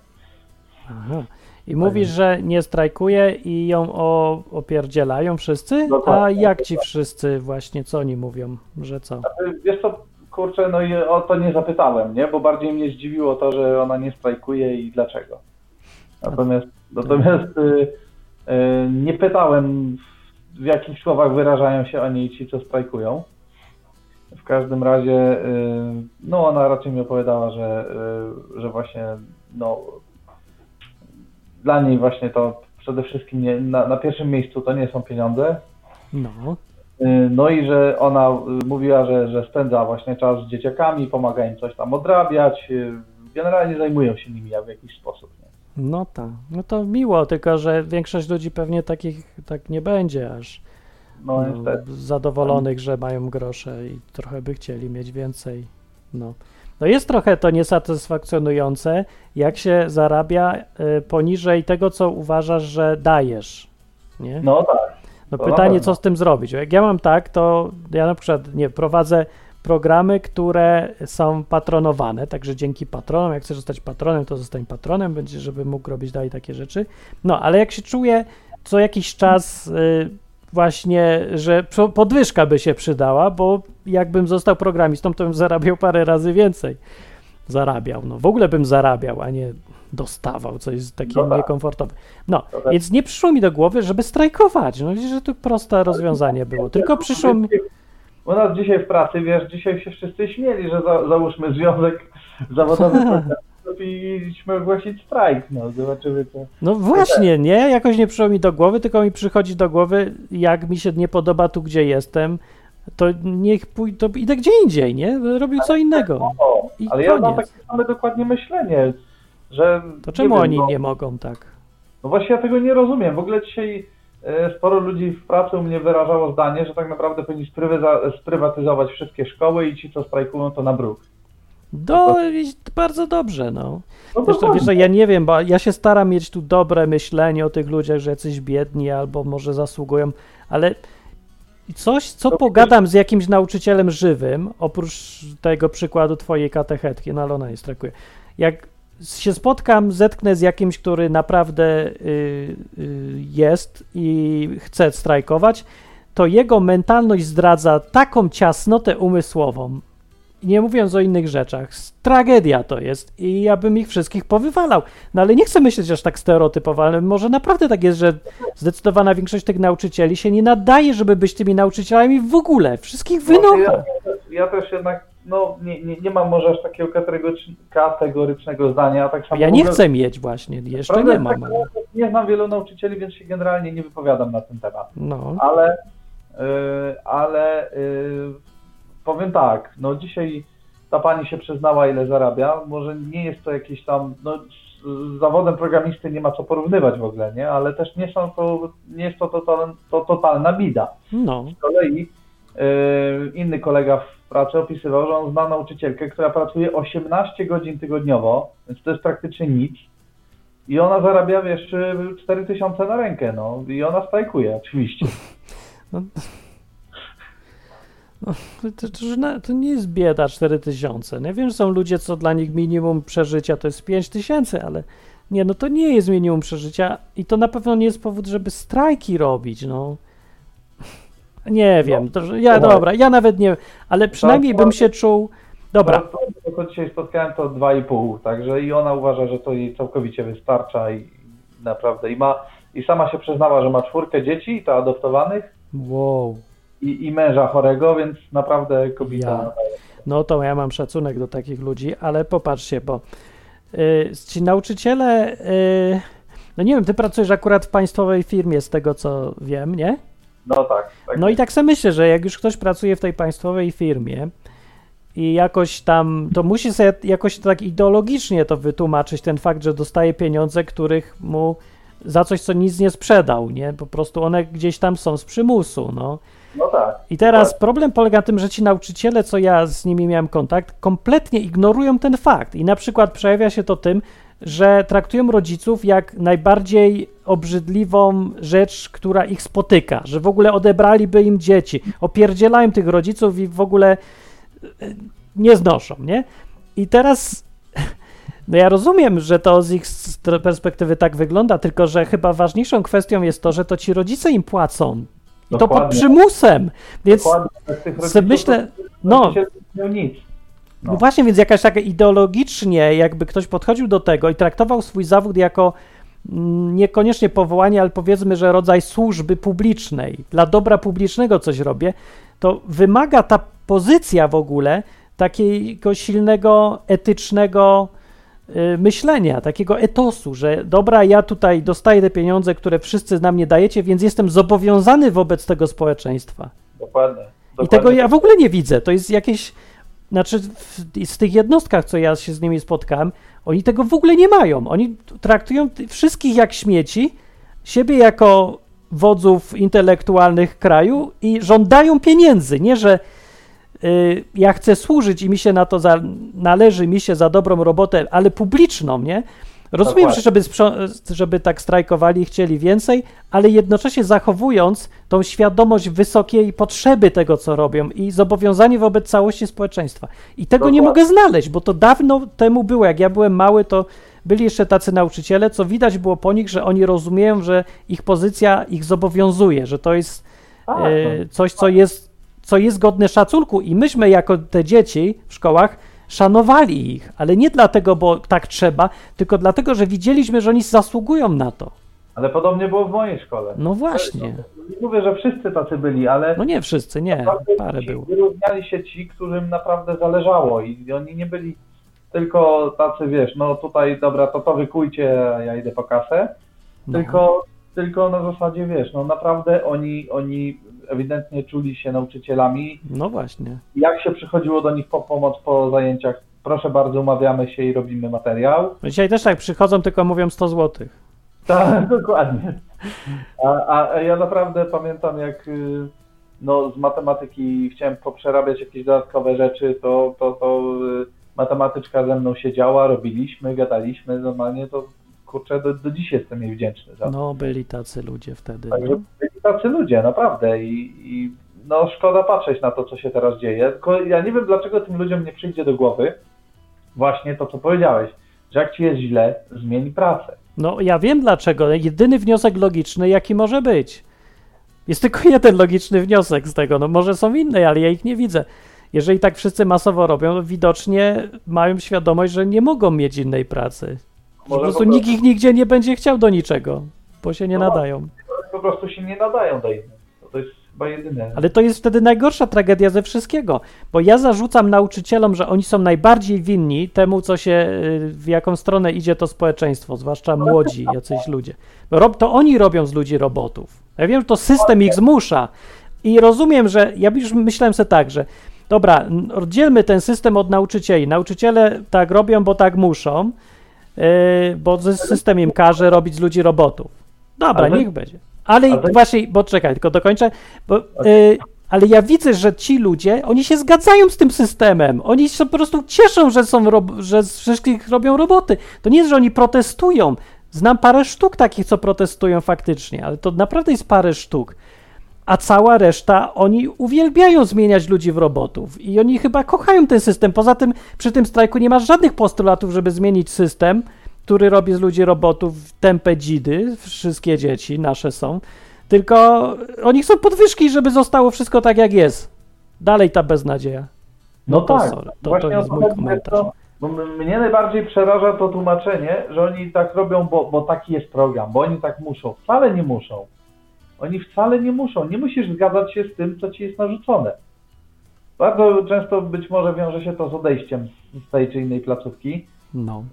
Aha. I mówisz, że nie strajkuje i ją o, opierdzielają wszyscy? A Dokładnie. jak ci wszyscy właśnie, co oni mówią, że co? Wiesz co, kurczę, no i o to nie zapytałem, nie? Bo bardziej mnie zdziwiło to, że ona nie strajkuje i dlaczego. Natomiast, natomiast y, y, nie pytałem, w- jakich słowach wyrażają się oni ci, co strajkują. W każdym razie, y, no ona raczej mi opowiadała, że, y, że właśnie, no, dla niej właśnie to przede wszystkim nie, na, na pierwszym miejscu to nie są pieniądze, No, Y, No i że ona mówiła, że, że spędza właśnie czas z dzieciakami, pomaga im coś tam odrabiać. Generalnie zajmują się nimi w jakiś sposób. Nie? No tak. No to miło, tylko że większość ludzi pewnie takich tak nie będzie aż No, no, zadowolonych, że mają grosze i trochę by chcieli mieć więcej. No. No jest trochę to niesatysfakcjonujące, jak się zarabia y, poniżej tego, co uważasz, że dajesz. Nie? No tak. No To pytanie, co z tym zrobić? Jak ja mam tak, to ja na przykład nie prowadzę programy, które są patronowane, także dzięki patronom, jak chcesz zostać patronem, to zostań patronem, będzie, żeby mógł robić dalej takie rzeczy. No, ale jak się czuję co jakiś czas y, właśnie, że podwyżka by się przydała, bo jakbym został programistą, to bym zarabiał parę razy więcej. Zarabiał, no w ogóle bym zarabiał, a nie dostawał, co jest takie tak. niekomfortowe. No, tak. więc nie przyszło mi do głowy, żeby strajkować. No widzisz, że to proste rozwiązanie było. Tylko przyszło mi... U nas dzisiaj w pracy, wiesz, dzisiaj się wszyscy śmieli, że za, załóżmy związek zawodowy i idźmy ogłosić strajk, no zobaczymy co. No właśnie, nie? Jakoś nie przyszło mi do głowy, tylko mi przychodzi do głowy, jak mi się nie podoba tu, gdzie jestem, to niech pój- to idę gdzie indziej, nie? Robił co innego. O, I ale ja mam koniec. takie same dokładnie myślenie, że... To czemu nie oni wiem, no, nie mogą tak? No właśnie ja tego nie rozumiem. W ogóle dzisiaj sporo ludzi w pracy u mnie wyrażało zdanie, że tak naprawdę powinni sprywatyzować wszystkie szkoły i ci, co strajkują, to na bruk. Do, i bardzo dobrze, no. No Zresztą wiesz, że ja nie wiem, bo ja się staram mieć tu dobre myślenie o tych ludziach, że jacyś biedni albo może zasługują, ale coś, co No, pogadam z jakimś nauczycielem żywym, oprócz tego przykładu twojej katechetki, no ale ona nie strajkuje. Jak się spotkam, zetknę z jakimś, który naprawdę y, y, jest i chce strajkować, to jego mentalność zdradza taką ciasnotę umysłową, nie mówiąc o innych rzeczach. Tragedia to jest i ja bym ich wszystkich powywalał. No ale nie chcę myśleć aż tak stereotypowo, ale może naprawdę tak jest, że zdecydowana większość tych nauczycieli się nie nadaje, żeby być tymi nauczycielami w ogóle. Wszystkich No, wynocha. ja, ja też jednak no, nie, nie, nie mam może aż takiego kategorycz- kategorycznego zdania. Tak samo Ja nie chcę mieć właśnie, jeszcze nie mam. że Nie znam wielu nauczycieli, więc się generalnie nie wypowiadam na ten temat. no. Ale, y, ale y, powiem tak, no dzisiaj ta pani się przyznała, ile zarabia. Może nie jest to jakieś tam, no z, z zawodem programisty nie ma co porównywać w ogóle, nie? Ale też nie są to, nie jest to, total, to totalna bida. no. Z kolei y, inny kolega w pracy opisywał, że on zna nauczycielkę, która pracuje 18 godzin tygodniowo, więc to jest praktycznie nic. I ona zarabia, wiesz, 4000 na rękę, no. I ona strajkuje, oczywiście. To, to, to, na- to nie jest bieda 4000. No ja wiem, że są ludzie, co dla nich minimum przeżycia to jest 5000, ale nie, no to nie jest minimum przeżycia i to na pewno nie jest powód, żeby strajki robić, no. Nie wiem, to, że- ja No. dobra, ja nawet nie, ale przynajmniej bym się czuł. Dobra, To, to, to dzisiaj spotkałem to 2,5, także i ona uważa, że to jej całkowicie wystarcza i i naprawdę i ma i sama się przyznała, że ma czwórkę dzieci, to adoptowanych wow. i, i męża chorego, więc naprawdę kobieta. Ja. No to ja mam szacunek do takich ludzi, ale popatrzcie, bo y, ci nauczyciele, y, no nie wiem, ty pracujesz akurat w państwowej firmie, z tego co wiem, nie? No tak. tak No i tak sobie myślę, że jak już ktoś pracuje w tej państwowej firmie i jakoś tam, to musi sobie jakoś tak ideologicznie to wytłumaczyć, ten fakt, że dostaje pieniądze, których mu za coś, co nic nie sprzedał, nie? Po prostu one gdzieś tam są z przymusu, no. No tak. I teraz problem polega na tym, że ci nauczyciele, co ja z nimi miałem kontakt, kompletnie ignorują ten fakt. I na przykład przejawia się to tym, że traktują rodziców jak najbardziej obrzydliwą rzecz, która ich spotyka, że w ogóle odebraliby im dzieci, opierdzielają tych rodziców i w ogóle e, nie znoszą, nie? I teraz no ja rozumiem, że to z ich perspektywy tak wygląda, tylko że chyba ważniejszą kwestią jest to, że to ci rodzice im płacą. I to pod Dokładnie. przymusem. Więc Dokładnie, myślę, no, nic. No No. właśnie, więc jakaś taka ideologicznie, jakby ktoś podchodził do tego i traktował swój zawód jako mm, niekoniecznie powołanie, ale powiedzmy, że rodzaj służby publicznej, dla dobra publicznego coś robię, to wymaga ta pozycja w ogóle takiego silnego, etycznego y, myślenia, takiego etosu, że dobra, ja tutaj dostaję te pieniądze, które wszyscy na mnie dajecie, więc jestem zobowiązany wobec tego społeczeństwa. Dokładnie. I Dokładnie. tego ja w ogóle nie widzę. To jest jakieś. Znaczy, w, z tych jednostkach, co ja się z nimi spotkałem, oni tego w ogóle nie mają. Oni traktują wszystkich jak śmieci, siebie jako wodzów intelektualnych kraju i żądają pieniędzy. Nie, że y, ja chcę służyć i mi się na to za, należy, mi się za dobrą robotę, ale publiczną, nie? Rozumiem, że żeby, żeby tak strajkowali i chcieli więcej, ale jednocześnie zachowując tą świadomość wysokiej potrzeby tego, co robią i zobowiązanie wobec całości społeczeństwa. I tego nie Dokładnie. mogę znaleźć, bo to dawno temu było. Jak ja byłem mały, to byli jeszcze tacy nauczyciele, co widać było po nich, że oni rozumieją, że ich pozycja ich zobowiązuje, że to jest Tak, e, no. coś, co jest, co jest godne szacunku i myśmy jako te dzieci w szkołach szanowali ich, ale nie dlatego, bo tak trzeba, tylko dlatego, że widzieliśmy, że oni zasługują na to. Ale podobnie było w mojej szkole. No właśnie. Nie mówię, że wszyscy tacy byli, ale No nie wszyscy, nie, parę ci- było. wyróżniali się ci, którym naprawdę zależało i oni nie byli tylko tacy, wiesz, no tutaj dobra, to to wykujcie, ja idę po kasę, No. tylko, tylko na zasadzie, wiesz, no naprawdę oni, oni ewidentnie czuli się nauczycielami. No właśnie. Jak się przychodziło do nich po pomoc po zajęciach, proszę bardzo, umawiamy się i robimy materiał. Dzisiaj też tak przychodzą, tylko mówią 100 zł. Tak, dokładnie. A, a, a ja naprawdę pamiętam, jak y, no, z matematyki chciałem poprzerabiać jakieś dodatkowe rzeczy, to, to, to y, matematyczka ze mną siedziała, robiliśmy, gadaliśmy, normalnie to kurczę, do, do dziś jestem jej wdzięczny za to. No byli tacy ludzie wtedy. Także No. byli tacy ludzie, naprawdę i, i no szkoda patrzeć na to, co się teraz dzieje, tylko ja nie wiem, dlaczego tym ludziom nie przyjdzie do głowy właśnie to, co powiedziałeś, że jak ci jest źle, zmień pracę. No ja wiem dlaczego. Jedyny wniosek logiczny, jaki może być. Jest tylko jeden logiczny wniosek z tego. No może są inne, ale ja ich nie widzę. Jeżeli tak wszyscy masowo robią, widocznie mają świadomość, że nie mogą mieć innej pracy. Po prostu nikt ich nigdzie nie będzie chciał do niczego, bo się nie No. nadają. po prostu się nie nadają do innych. To, jest chyba jedyne. Ale to jest wtedy najgorsza tragedia ze wszystkiego, bo ja zarzucam nauczycielom, że oni są najbardziej winni temu, co się, y, w jaką stronę idzie to społeczeństwo, zwłaszcza młodzi, jacyś ludzie. Rob, to oni robią z ludzi robotów. Ja wiem, że to system ich zmusza i rozumiem, że ja już myślałem sobie tak, że dobra, oddzielmy ten system od nauczycieli. Nauczyciele tak robią, bo tak muszą, bo z- system im każe robić z ludzi robotów. Dobra, Ale- niech będzie. Ale ale- właśnie, bo czekaj, tylko dokończę, bo, yy, ale ja widzę, że ci ludzie, oni się zgadzają z tym systemem. Oni się po prostu cieszą, że są, że z wszystkich robią roboty. To nie jest, że oni protestują. Znam parę sztuk takich, co protestują faktycznie, ale to naprawdę jest parę sztuk. A cała reszta, oni uwielbiają zmieniać ludzi w robotów i oni chyba kochają ten system. Poza tym przy tym strajku nie masz żadnych postulatów, żeby zmienić system, który robi z ludzi robotów tępe dzidy, wszystkie dzieci nasze są, tylko oni chcą podwyżki, żeby zostało wszystko tak jak jest. Dalej ta beznadzieja. No, to tak, sorry, to- to jest mój komentarz. to- mnie najbardziej przeraża to tłumaczenie, że oni tak robią, bo, bo taki jest program, bo oni tak muszą. Wcale nie muszą. Oni wcale nie muszą. Nie musisz zgadzać się z tym, co ci jest narzucone. Bardzo często być może wiąże się to z odejściem z tej czy innej placówki, No.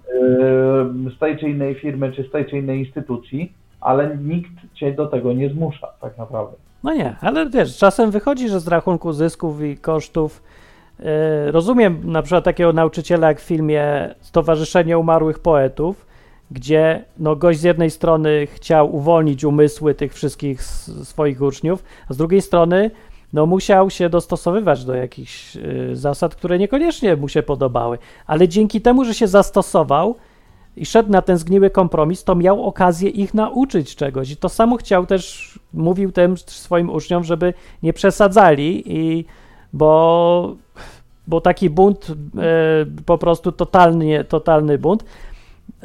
yy, z tej czy innej firmy, czy z tej czy innej instytucji, ale nikt cię do tego nie zmusza, tak naprawdę. No nie, ale wiesz, czasem wychodzi, że z rachunku zysków i kosztów e, rozumiem na przykład takiego nauczyciela jak w filmie Stowarzyszenie Umarłych Poetów, gdzie no, gość z jednej strony chciał uwolnić umysły tych wszystkich swoich uczniów, a z drugiej strony no, musiał się dostosowywać do jakichś e, zasad, które niekoniecznie mu się podobały, ale dzięki temu, że się zastosował, i szedł na ten zgniły kompromis, to miał okazję ich nauczyć czegoś. I to samo chciał też, mówił tym swoim uczniom, żeby nie przesadzali, i, bo, bo taki bunt, e, po prostu totalnie, totalny bunt,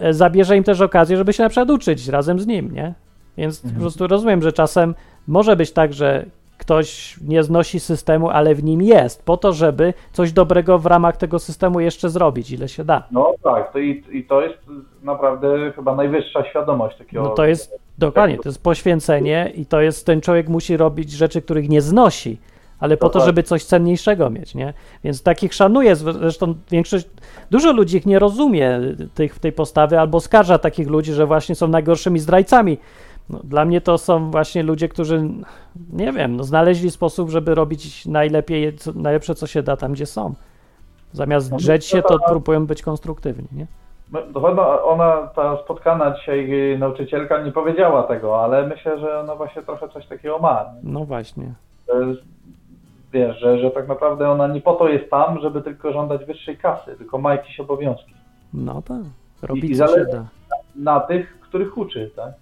zabierze im też okazję, żeby się na przykład uczyć razem z nim, nie? Więc po prostu rozumiem, że czasem może być tak, że ktoś nie znosi systemu, ale w nim jest, po to, żeby coś dobrego w ramach tego systemu jeszcze zrobić, ile się da. No tak, to i, i to jest naprawdę chyba najwyższa świadomość takiego. No to jest dokładnie, to jest poświęcenie i to jest ten człowiek musi robić rzeczy, których nie znosi, ale po to, Dokładnie. żeby coś cenniejszego mieć, nie? Więc takich szanuję, zresztą większość, dużo ludzi ich nie rozumie tych, tej postawy albo skarża takich ludzi, że właśnie są najgorszymi zdrajcami. No, dla mnie to są właśnie ludzie, którzy, nie wiem, no, znaleźli sposób, żeby robić najlepiej, co, najlepsze, co się da tam, gdzie są. Zamiast No, drzeć się, to próbują być konstruktywni, nie? No, Chyba ona, ta spotkana dzisiaj y, nauczycielka nie powiedziała tego, ale myślę, że ona właśnie trochę coś takiego ma. nie? No właśnie. To jest, wiesz, że, że tak naprawdę ona nie po to jest tam, żeby tylko żądać wyższej kasy, tylko ma jakieś obowiązki. No tak, I robi co się zależy- da. Na tych, których uczy, tak?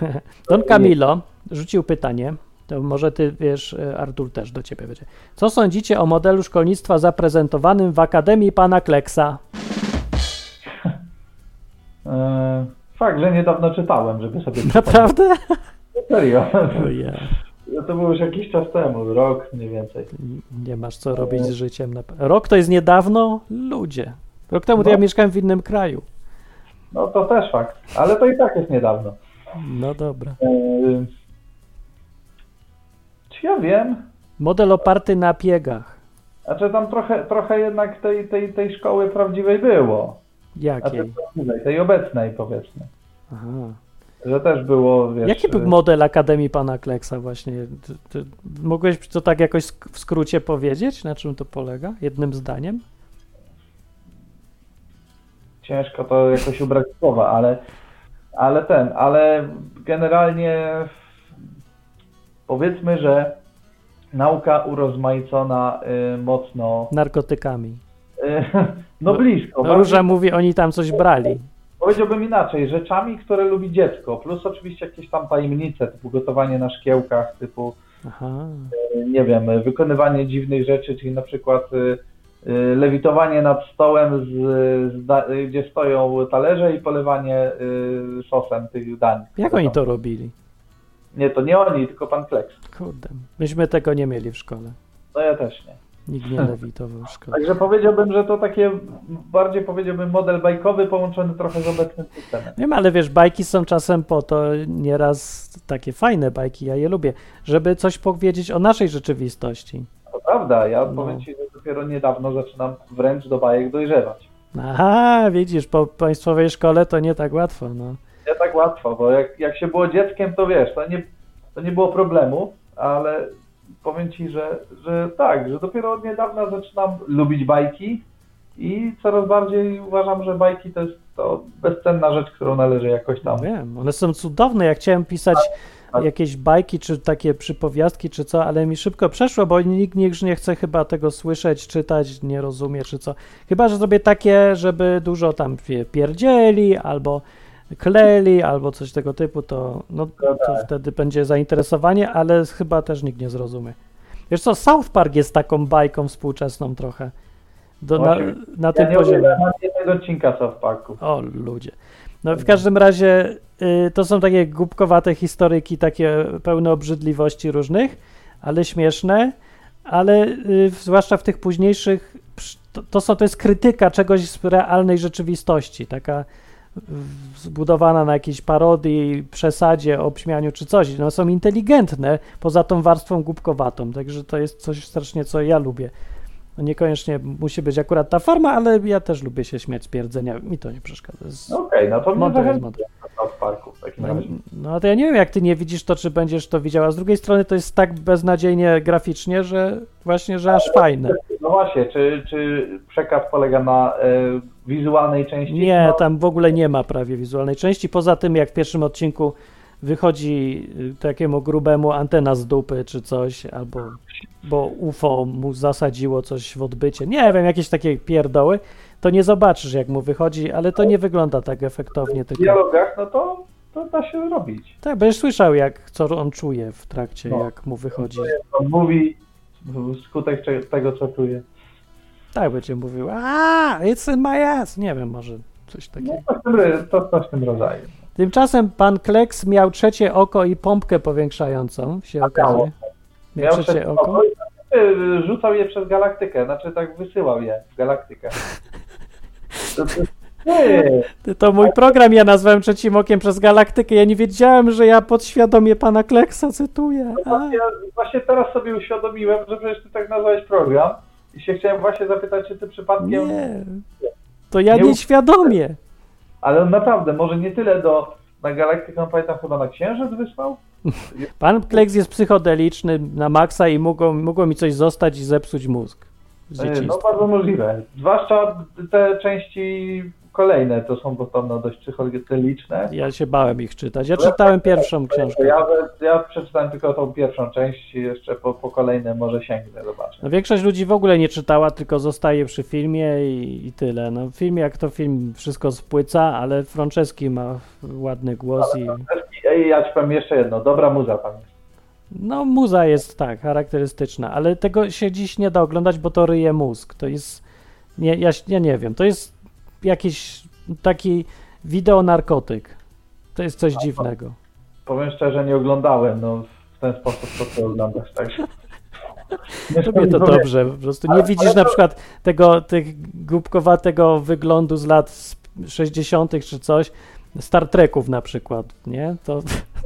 Don Camilo rzucił pytanie, to może ty wiesz, e, Artur też do ciebie będzie. Co sądzicie o modelu szkolnictwa zaprezentowanym w Akademii Pana Kleksa? E, fakt, że niedawno czytałem, żeby sobie... Naprawdę? Serio. Ojej. No to było już jakiś czas temu, rok mniej więcej. Nie masz co robić z życiem. Rok to jest niedawno? Ludzie. Rok temu to No. ja mieszkałem w innym kraju. No to też fakt, ale to i tak jest niedawno. No dobra. Yy, Czy ja wiem? Model oparty na piegach. Znaczy tam trochę, trochę jednak tej, tej, tej szkoły prawdziwej było. Znaczy Jakiej? prawdziwej, tej obecnej powiedzmy. Aha. Że też było, wiesz... Jaki był model Akademii Pana Kleksa właśnie? Ty, ty, mogłeś to tak jakoś w skrócie powiedzieć? Na czym to polega? Jednym zdaniem? Ciężko to jakoś ubrać słowa, ale, ale ten, ale generalnie powiedzmy, że nauka urozmaicona y, mocno, Narkotykami. y, no blisko. No, bardziej- Róża mówi, oni tam coś brali. Powiedziałbym inaczej, rzeczami, które lubi dziecko, plus oczywiście jakieś tam tajemnice, typu gotowanie na szkiełkach, typu, Aha. y, nie wiem, wykonywanie dziwnych rzeczy, czyli na przykład y, y, lewitowanie nad stołem, z, z, gdzie stoją talerze i polewanie sosem tych dań. Jak oni to robili? Nie, to nie oni, tylko pan Kleks. Kurde. Myśmy tego nie mieli w szkole. No ja też nie. Nikt nie lewitował w szkole. Także powiedziałbym, że to takie bardziej powiedziałbym model bajkowy połączony trochę z obecnym systemem. Wiem, ale wiesz, bajki są czasem po to, nieraz takie fajne bajki, ja je lubię, żeby coś powiedzieć o naszej rzeczywistości. To prawda, ja No. powiem Ci, że dopiero niedawno zaczynam wręcz do bajek dojrzewać. Aha, widzisz, po państwowej szkole to nie tak łatwo, no. Nie tak łatwo, bo jak, jak się było dzieckiem, to wiesz, to nie, to nie było problemu, ale powiem Ci, że, że tak, że dopiero od niedawna zaczynam lubić bajki i coraz bardziej uważam, że bajki to jest to bezcenna rzecz, którą należy jakoś tam. Wiem, one są cudowne. Ja chciałem pisać tak. jakieś bajki, czy takie przypowiastki, czy co, ale mi szybko przeszło, bo nikt nie, nie chce chyba tego słyszeć, czytać, nie rozumie, czy co. Chyba, że zrobię takie, żeby dużo tam pierdzieli, albo kleli, albo coś tego typu, to, no, to tak. wtedy będzie zainteresowanie, ale chyba też nikt nie zrozumie. Wiesz co, South Park jest taką bajką współczesną trochę. Do, na, na Ja tym nie poziomie. ani jednego odcinka South Parku. O ludzie. No w każdym razie y, to są takie głupkowate historyki, takie pełne obrzydliwości różnych, ale śmieszne, ale y, zwłaszcza w tych późniejszych, to, to, są, to jest krytyka czegoś z realnej rzeczywistości, taka zbudowana na jakiejś parodii, przesadzie, obśmianiu czy coś. No są inteligentne poza tą warstwą głupkowatą, także to jest coś strasznie, co ja lubię. No niekoniecznie musi być akurat ta forma, ale ja też lubię się śmiać z pierdzenia. Mi to nie przeszkadza. Okej, no to mnie South Parku w takim No, razie. no to ja nie wiem, jak ty nie widzisz to, czy będziesz to widział, a z drugiej strony to jest tak beznadziejnie graficznie, że właśnie, że aż fajne. No właśnie, czy, czy przekaz polega na e, wizualnej części? Nie, no, tam w ogóle nie ma prawie wizualnej części, poza tym jak w pierwszym odcinku wychodzi y, takiemu grubemu antena z dupy czy coś, albo bo UFO mu zasadziło coś w odbycie, nie wiem, jakieś takie pierdoły, to nie zobaczysz jak mu wychodzi, ale to nie wygląda tak efektownie. w dialogach, no to, to da się robić. Tak, będziesz słyszał jak, co on czuje w trakcie, No. jak mu wychodzi. On mówi skutek cze- tego, co czuje. Tak, będzie mówił, a it's in my ass. Nie wiem, może coś takiego. No to, to w tym rodzaju. Tymczasem pan Kleks miał trzecie oko i pompkę powiększającą, się A okazuje. Miał trzecie przed- oko? i znaczy, Rzucał je przez galaktykę, znaczy tak wysyłał je w galaktykę. Ty, To mój program ja nazwałem trzecim okiem przez galaktykę. Ja nie wiedziałem, że ja podświadomie pana Kleksa cytuję. Właśnie, właśnie teraz sobie uświadomiłem, że przecież ty tak nazwałeś program i się chciałem właśnie zapytać, czy ty przypadkiem... nie. To ja Nie- nieświadomie. Ale naprawdę, może nie tyle do na galaktykę, pamiętam chyba na Księżyc wysłał? Pan Kleks jest psychodeliczny na maksa i mogło, mogło mi coś zostać i zepsuć mózg. E, No bardzo możliwe. Zwłaszcza te części kolejne, to są podobno dość psychodeliczne. Ja się bałem ich czytać. Ja czytałem pierwszą książkę. Ja, ja przeczytałem tylko tą pierwszą część i jeszcze po, po kolejne może sięgnę, zobaczę. No, większość ludzi w ogóle nie czytała, tylko zostaje przy filmie i, i tyle. No, film jak to film wszystko spłyca, ale Franceski ma ładny głos i Ej, ja ci powiem jeszcze jedno, dobra muza tam jest. No muza jest tak, charakterystyczna, ale tego się dziś nie da oglądać, bo to ryje mózg. To jest, nie, ja, ja nie wiem, to jest jakiś taki wideonarkotyk. To jest coś dziwnego. Powiem szczerze, nie oglądałem, no w ten sposób, co ty oglądasz. Nie Tobie to dobrze, po prostu nie Ale- widzisz ale na to- przykład tego tych głupkowatego wyglądu z lat 60. czy coś, Star Treków na przykład, nie? To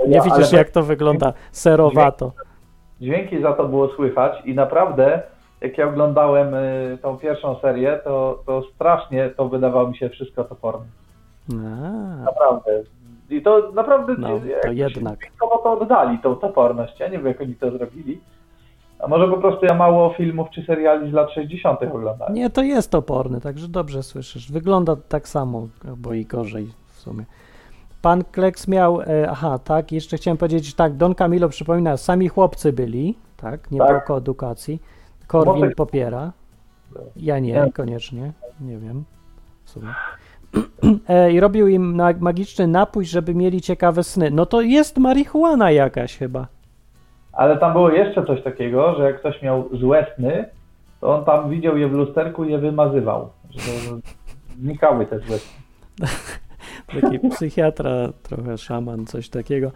nie Ja- widzisz jak to wygląda serowato. Dźwięki za to było słychać i naprawdę, jak ja oglądałem y, tą pierwszą serię, to, to strasznie to wydawało mi się wszystko toporne. A, Naprawdę. I to naprawdę No, to jednak. dźwiękowo to oddali, tą toporność. Ja nie wiem, jak oni to zrobili. A może po prostu ja mało filmów czy seriali z lat 60. oglądałem. nie, to jest oporny, także dobrze słyszysz. Wygląda tak samo, albo i gorzej w sumie. Pan Kleks miał, e, aha, tak, jeszcze chciałem powiedzieć, że tak, Don Camilo przypomina, sami chłopcy byli, tak, nie Tak. było koedukacji. Korwin popiera. Ja nie, Nie. koniecznie, nie wiem. E, I robił im magiczny napój, żeby mieli ciekawe sny. No to jest marihuana jakaś chyba. Ale tam było jeszcze coś takiego, że jak ktoś miał złe sny, to on tam widział je w lusterku i je wymazywał. Że znikały te złe sny. Taki psychiatra, trochę szaman, coś takiego.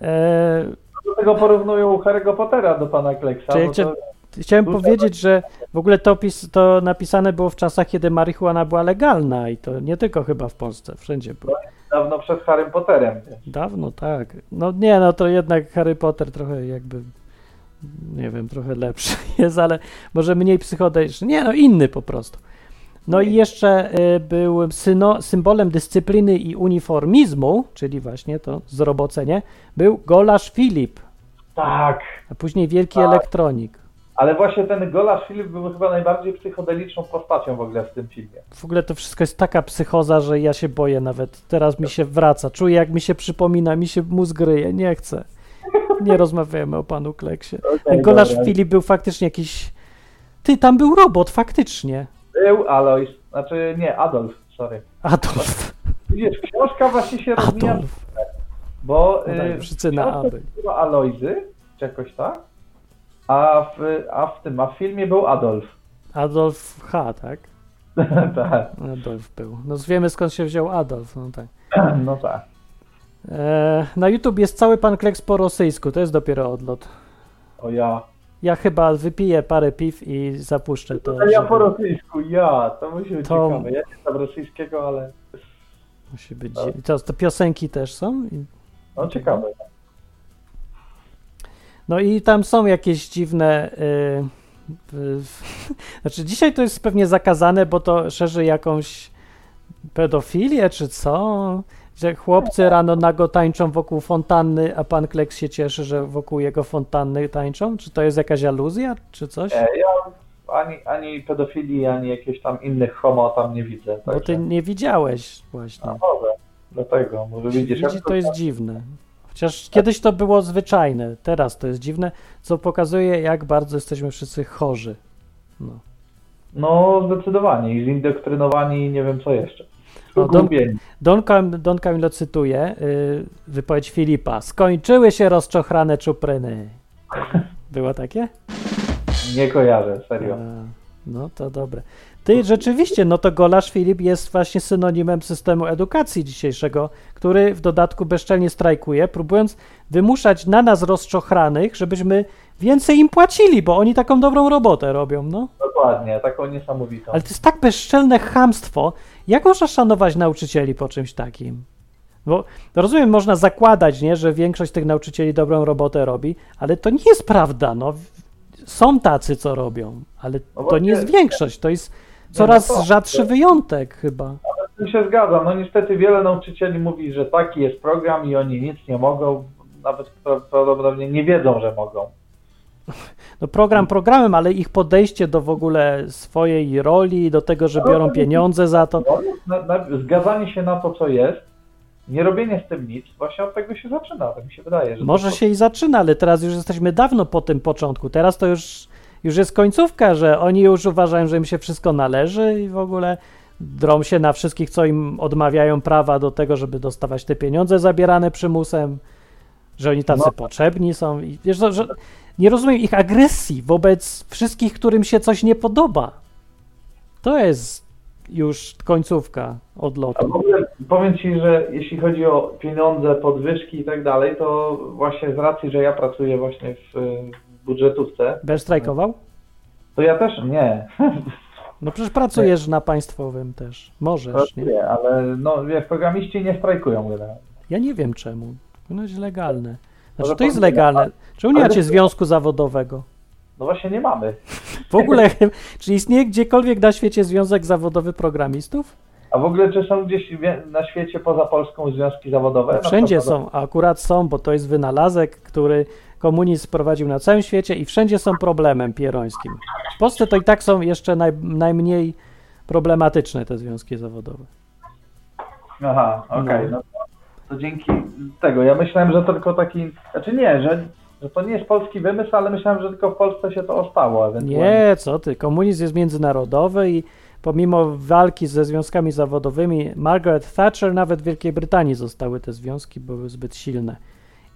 E, Do tego porównują Harry'ego Pottera do pana Kleksa. To, chciałem Tutaj- powiedzieć, że w ogóle to, pis, to napisane było w czasach, kiedy marihuana była legalna i to nie tylko chyba w Polsce, wszędzie było. dawno przed Harrym Potterem. Dawno, tak. No nie, no to jednak Harry Potter trochę jakby, nie wiem, trochę lepszy jest, ale może mniej psychodeliczny. Nie, no inny po prostu. No i jeszcze y, był syno, symbolem dyscypliny i uniformizmu, czyli właśnie to zrobocenie, był Golasz Filip, Tak, a później wielki Tak. elektronik. ale właśnie ten Golasz Filip był chyba najbardziej psychodeliczną postacią w ogóle w tym filmie. W ogóle to wszystko jest taka psychoza, że ja się boję nawet. Teraz mi się wraca. Czuję, jak mi się przypomina, mi się mózg ryje. Nie chcę. Nie rozmawiamy o panu Kleksie. Ten Golasz dobra. Filip był faktycznie jakiś... Ty, tam był robot, faktycznie. Był Alois, znaczy nie, Adolf, sorry. Adolf. Widzisz, książka właśnie się rozwija, Adolf. bo y, wszyscy na książce Aby. była Alojzy, czy jakoś tak, a w, a w tym, a w filmie był Adolf. Adolf H, tak? tak, Adolf był. No wiemy skąd się wziął Adolf, no tak. no tak. E, na YouTube jest cały pan Kleks po rosyjsku, to jest dopiero odlot. O ja. Ja chyba wypiję parę piw i zapuszczę to. To ja żeby- po rosyjsku, ja, to musi być To- ciekawe. Ja nie znam rosyjskiego, ale Musi być. To, to piosenki też są? No ciekawe. No i tam są jakieś dziwne. y, znaczy, dzisiaj to jest pewnie zakazane, bo to szerzy jakąś pedofilię, czy co? Że chłopcy rano nago tańczą wokół fontanny, a pan Kleks się cieszy, że wokół jego fontanny tańczą? Czy to jest jakaś aluzja, czy coś? Nie, ja ani, ani pedofilii, ani jakichś tam innych homo tam nie widzę. Bo ty także- nie widziałeś właśnie. No może, dlatego, może widzisz. Widzi, to jest dziwne. Chociaż kiedyś to było zwyczajne, teraz to jest dziwne, co pokazuje, jak bardzo jesteśmy wszyscy chorzy. No. No zdecydowanie i zindoktrynowani nie wiem co jeszcze. O, Don-. Don, Cam, Don Camilo cytuje y, wypowiedź Filipa. Skończyły się rozczochrane czupryny. Było takie? Nie kojarzę, serio. A, no to dobre. Ty rzeczywiście, no to Golasz Filip jest właśnie synonimem systemu edukacji dzisiejszego, który w dodatku bezczelnie strajkuje, próbując wymuszać na nas rozczochranych, żebyśmy więcej im płacili, bo oni taką dobrą robotę robią, no. Dokładnie, taką niesamowitą. Ale to jest tak bezczelne chamstwo. Jak można szanować nauczycieli po czymś takim? Bo rozumiem, można zakładać, nie, że większość tych nauczycieli dobrą robotę robi, ale to nie jest prawda. No. Są tacy, co robią, ale No to nie jest większość. To jest coraz no rzadszy wyjątek chyba. Z tym się zgadzam. No niestety wiele nauczycieli mówi, że taki jest program i oni nic nie mogą. Nawet pra- prawdopodobnie nie wiedzą, że mogą. No program programem, ale ich podejście do w ogóle swojej roli, do tego, że biorą pieniądze za to. No, na, na, zgadzanie się na to, co jest, nie robienie z tym nic, właśnie od tego się zaczyna, tak mi się wydaje. Że Może to, się i zaczyna, ale teraz już jesteśmy dawno po tym początku. Teraz to już, już jest końcówka, że oni już uważają, że im się wszystko należy i w ogóle drą się na wszystkich, co im odmawiają prawa do tego, żeby dostawać te pieniądze zabierane przymusem, że oni tacy No. potrzebni są. I wiesz, że nie rozumiem ich agresji wobec wszystkich, którym się coś nie podoba. To jest już końcówka odlotu. ogóle powiem Ci, że jeśli chodzi o pieniądze, podwyżki i tak dalej, to właśnie z racji, że ja pracuję właśnie w, w budżetówce, Będziesz strajkował? to ja też nie. No przecież pracujesz na państwowym też. Możesz, nie? Pracuję, ale no wiesz, programiści nie strajkują generalnie. Ja nie wiem czemu. No jest legalne. Znaczy to jest legalne. Czemu nie macie związku zawodowego? No właśnie nie mamy. W ogóle, czy istnieje gdziekolwiek na świecie związek zawodowy programistów? A w ogóle czy są gdzieś na świecie poza Polską związki zawodowe? Wszędzie są, a akurat są, bo to jest wynalazek, który komunizm wprowadził na całym świecie i wszędzie są problemem pierońskim. W Polsce to i tak są jeszcze naj, najmniej problematyczne te związki zawodowe. Aha, okej. No. No. To, dzięki tego. Ja myślałem, że to tylko taki. Znaczy nie, że, że to nie jest polski wymysł, ale myślałem, że tylko w Polsce się to ostało. Nie, co ty, komunizm jest międzynarodowy i pomimo walki ze związkami zawodowymi, Margaret Thatcher nawet w Wielkiej Brytanii zostały te związki, były zbyt silne.